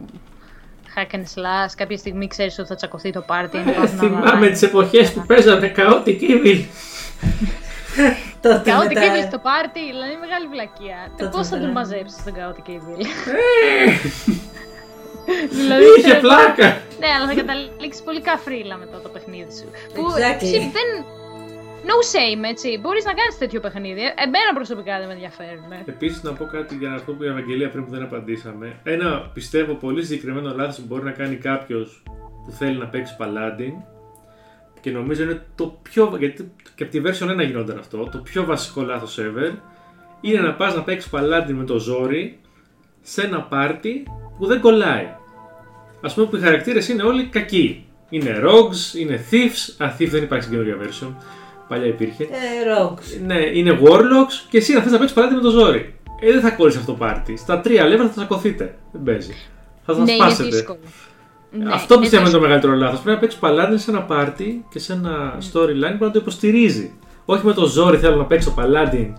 hack and slash. Κάποια στιγμή ξέρεις ότι θα τσακωθεί το πάρτι. αν πας να Θυμάμαι βαράει. τις εποχές που παίζαμε chaotic evil. Τότε Chaotic μετά- Evil στο πάρτι, δηλαδή μεγάλη βλακεία. Τότε Πώς θα μετά- τον μαζέψεις τον Chaotic Evil; Ε, δηλαδή, Είχε ξέρω εγώ- πλάκα. Ναι, αλλά θα καταλήξεις πολύ καφρίλα μετά το παιχνίδι σου. Που Exactly. εσύ, δεν. No shame, έτσι. Μπορείς να κάνεις τέτοιο παιχνίδι. Ε, Εμένα προσωπικά δεν με ενδιαφέρουν. ε. Επίσης, να πω κάτι για αυτό που η Ευαγγελία πριν που δεν απαντήσαμε. Ένα πιστεύω πολύ συγκεκριμένο λάθος που μπορεί να κάνει κάποιος που θέλει να παίξει Paladin και νομίζω είναι το πιο. Γιατί και από τη version 1 γινόταν αυτό. Το πιο βασικό λάθος ever είναι να πας να παίξεις Paladin με το ζόρι σε ένα πάρτι που δεν κολλάει. ας πούμε που οι χαρακτήρες είναι όλοι κακοί. Είναι rogues, είναι thieves. Α, thieves δεν υπάρχει στην καινούργια version. Παλιά υπήρχε. Ε, Rogues. Ναι, είναι warlocks και εσύ να θες να παίξεις παλάτι με το ζόρι. Ε, δεν θα κόλλει αυτό το πάρτι. Στα τρία level θα τσακωθείτε. Δεν παίζει. Θα σα ναι, είναι σπάσετε. δύσκολο. Ναι, Αυτό είναι πιστεύω είναι το δύσκολο. μεγαλύτερο λάθος. Πρέπει να παίξεις παλάτι σε ένα πάρτι και σε ένα storyline που να το υποστηρίζει. Όχι με το ζόρι θέλω να παίξω παλάτι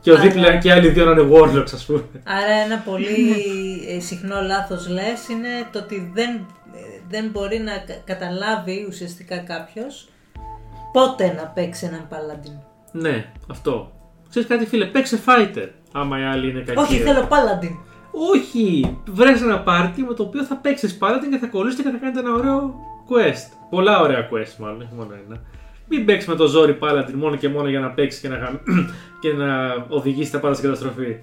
και ο Άρα- δίπλα και οι άλλοι δύο να είναι warlocks, ας πούμε. Άρα ένα πολύ ε, συχνό λάθος λες είναι το ότι δεν, ε, δεν μπορεί να κα- καταλάβει ουσιαστικά κάποιος πότε να παίξει έναν παλάντιν. Ναι, αυτό. Ξέρεις κάτι, φίλε, παίξε fighter. Άμα οι άλλοι είναι κακοί. Όχι, ρε. θέλω παλάντιν. Όχι! Βρες ένα πάρτι με το οποίο θα παίξεις paladin και θα κολλήσετε και θα κάνετε ένα ωραίο quest. Πολλά ωραία quest, μάλλον, όχι μόνο ένα. Μην παίξεις με το ζόρι paladin μόνο και μόνο για να παίξεις και να, γαμ- και να οδηγήσεις τα πάντα στην καταστροφή.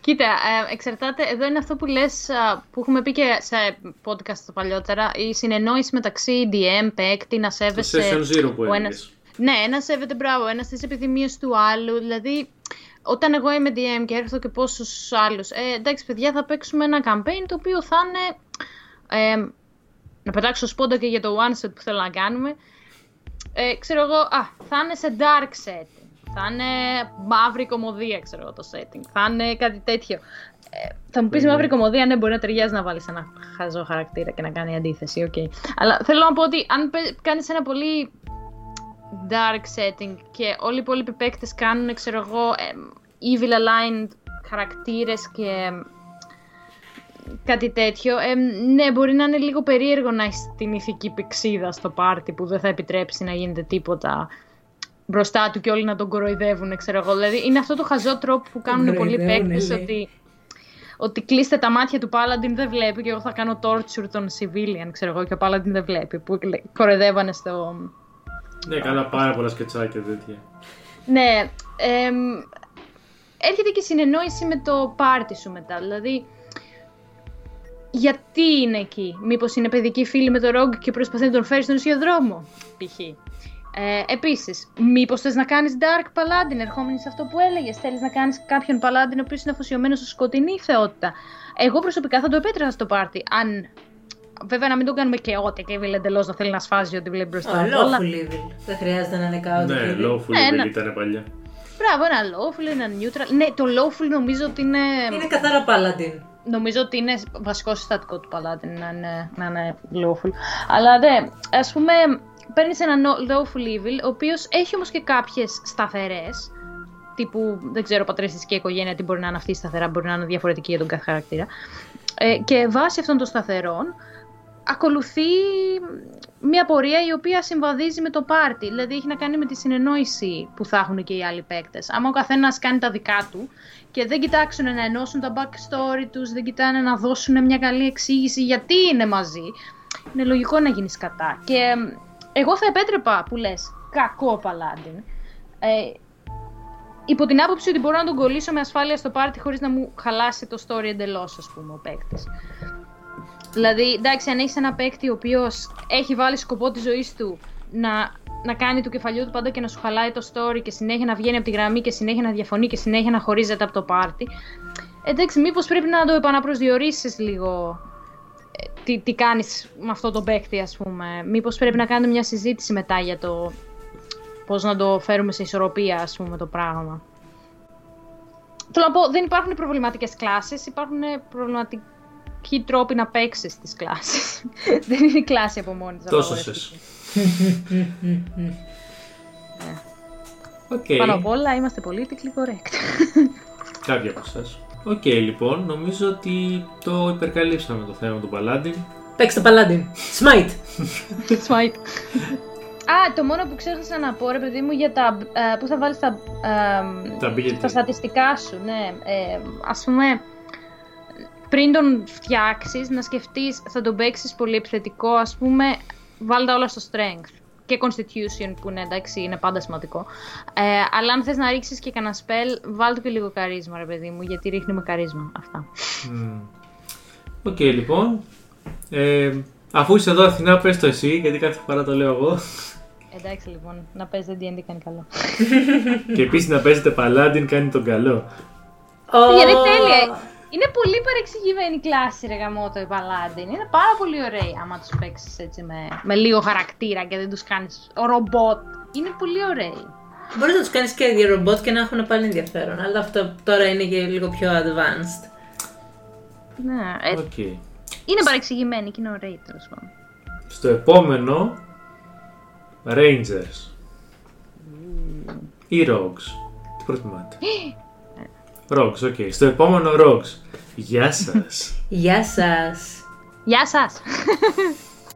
Κοίτα, ε, εξαρτάται, εδώ είναι αυτό που λες, α, που έχουμε πει και σε podcast το παλιότερα, η συνεννόηση μεταξύ DM, παίκτη, να το σέβεσαι... session zero που ο έλεγες. ένας- Ναι, ένας σέβεται μπράβο, ένας τι επιθυμίες του άλλου. Δηλαδή, όταν εγώ είμαι DM και έρθω και πω στους άλλους, ε, εντάξει, παιδιά, θα παίξουμε ένα campaign το οποίο θα είναι. Ε, να πετάξω σπόντα και για το one shot που θέλω να κάνουμε. Ε, ξέρω εγώ, α, θα είναι σε dark setting. Θα είναι μαύρη κωμωδία, ξέρω εγώ το setting. Θα είναι κάτι τέτοιο. Ε, θα μου πεις Ναι. μαύρη κωμωδία, ναι, μπορεί να ταιριάζει να βάλεις ένα χαζό χαρακτήρα και να κάνει αντίθεση, οκ. Αλλά θέλω να πω ότι αν κάνεις ένα πολύ dark setting και όλοι οι υπόλοιποι παίκτες κάνουν, ξέρω εγώ, εμ, evil aligned χαρακτήρες και εμ, κάτι τέτοιο, εμ, ναι, μπορεί να είναι λίγο περίεργο να έχεις την ηθική πηξίδα στο πάρτι που δεν θα επιτρέψει να γίνεται τίποτα μπροστά του και όλοι να τον κοροϊδεύουν, ξέρω εγώ. Δηλαδή, είναι αυτό το χαζό τρόπο που κάνουν πολλοί κοροϊδεύουνε, παίκτες λέει. ότι ότι κλείστε τα μάτια του Paladin δεν βλέπει και εγώ θα κάνω torture των civilian, ξέρω εγώ, και ο Paladin δεν βλέπει. Που λέ- κοροϊδεύανε στο, Ναι, καλά, πάρα πολλά σκετσάκια τέτοια. Ναι, εμ, έρχεται και η συνεννόηση με το πάρτι σου μετά. Δηλαδή, γιατί είναι εκεί; Μήπως είναι παιδική φίλη με το Rogue και προσπαθεί να τον φέρει στον ίσιο δρόμο, π.χ. Ε, επίσης, μήπως θες να κάνεις Dark Paladin, ερχόμενη σε αυτό που έλεγες. Θέλεις να κάνεις κάποιον Paladin ο οποίος είναι αφοσιωμένος σε σκοτεινή θεότητα. Εγώ προσωπικά θα το επέτρεπα στο πάρτι. Αν... Βέβαια, να μην το κάνουμε και ό,τι και Evil εντελώς να θέλει να σφάζει ό,τι βλέπει μπροστά Α, του. αλλά- lawful evil. Δεν χρειάζεται να είναι chaotic Ναι, evil. lawful Ναι, evil ναι. ήταν παλιά. Μπράβο, ένα lawful, ένα neutral. Ναι, το lawful νομίζω ότι είναι. Είναι καθαρά paladin. Νομίζω ότι είναι βασικό συστατικό του Paladin να είναι, να είναι lawful. Αλλά ναι, ας πούμε, παίρνεις ένα no- lawful evil, ο οποίος έχει όμως και κάποιες σταθερές. Τύπου, δεν ξέρω, πατρίστηση οικογένεια, τι μπορεί να είναι αυτή η σταθερά, μπορεί να είναι διαφορετική για τον κάθε χαρακτήρα. Ε, και βάσει αυτών των σταθερών, ακολουθεί μια πορεία η οποία συμβαδίζει με το πάρτι. Δηλαδή έχει να κάνει με τη συνεννόηση που θα έχουν και οι άλλοι παίκτες. Άμα ο καθένας κάνει τα δικά του και δεν κοιτάξουν να ενώσουν τα backstory τους, δεν κοιτάνε να δώσουν μια καλή εξήγηση γιατί είναι μαζί, είναι λογικό να γίνεις κατά. Και εμ, εγώ θα επέτρεπα που λες κακό παλάντιν. Ε, υπό την άποψη ότι μπορώ να τον κολλήσω με ασφάλεια στο πάρτι χωρίς να μου χαλάσει το story εντελώς, ας πούμε, ο παίκτης. Δηλαδή, εντάξει, αν έχεις ένα παίκτη ο οποίος έχει βάλει σκοπό της ζωής του να, να κάνει του κεφαλιού του πάντα και να σου χαλάει το story και συνέχεια να βγαίνει από τη γραμμή και συνέχεια να διαφωνεί και συνέχεια να χωρίζεται από το πάρτι. Εντάξει, μήπως πρέπει να το επαναπροσδιορίσεις λίγο ε, τι, τι κάνεις με αυτό το παίκτη, ας πούμε. Μήπως πρέπει να κάνετε μια συζήτηση μετά για το πώς να το φέρουμε σε ισορροπία, ας πούμε, το πράγμα. Θέλω να πω, δεν υπάρχουν προβληματικές κλάσεις, υπάρχουν προβληματικοί τρόποι να παίξεις τις κλάσεις. δεν είναι η κλάση από μόνη της. Τόσο σες. Οκ. Πάνω απ' όλα είμαστε politically correct. Κάποιοι από εσάς. Οκ, λοιπόν, νομίζω ότι το υπερκαλύψαμε το θέμα του Paladin. Παίξτε paladin. Smite. Smite. Α, το μόνο που ξέχασα να πω, ρε παιδί μου, για τα. Ε, πού θα βάλεις τα. ε, Τα μπήκε τα στατιστικά σου, ναι. Ε, ας πούμε, πριν τον φτιάξεις, να σκεφτείς, θα τον παίξεις πολύ επιθετικό, ας πούμε, βάλτε τα όλα στο strength. Και constitution που είναι εντάξει, είναι πάντα σημαντικό. Ε, αλλά αν θες να ρίξεις και κανένα spell, βάλτε και λίγο charisma, ρε παιδί μου, γιατί ρίχνει με charisma αυτά. Μμμ. Οκ, λοιπόν. Ε, αφού είσαι εδώ Αθηνά, πες το εσύ, γιατί κάθε φορά το λέω εγώ. Εντάξει λοιπόν, να παίζετε D&D κάνει καλό. και επίσης να παίζετε Paladin κάνει τον καλό. Πήγαινε τέλεια. Είναι πολύ παρεξηγημένη η κλάση ρε γαμώτο οι Paladin. Είναι πάρα πολύ ωραίοι άμα τους παίξεις έτσι με, με λίγο χαρακτήρα και δεν τους κάνεις ρομπότ. Είναι πολύ ωραίοι. Μπορείς να τους κάνεις και για ρομπότ και να έχουν πάλι ενδιαφέρον. Αλλά αυτό τώρα είναι και λίγο πιο advanced. Ναι, ε, Οκ. είναι παρεξηγημένοι και είναι ωραίοι τέλος πάντων. Στο επόμενο, Rangers. Ή Rogues. Τι προτιμάτε; Rogues, οκ. Στο επόμενο Rogues. Γεια σας. Γεια σας. Γεια σας!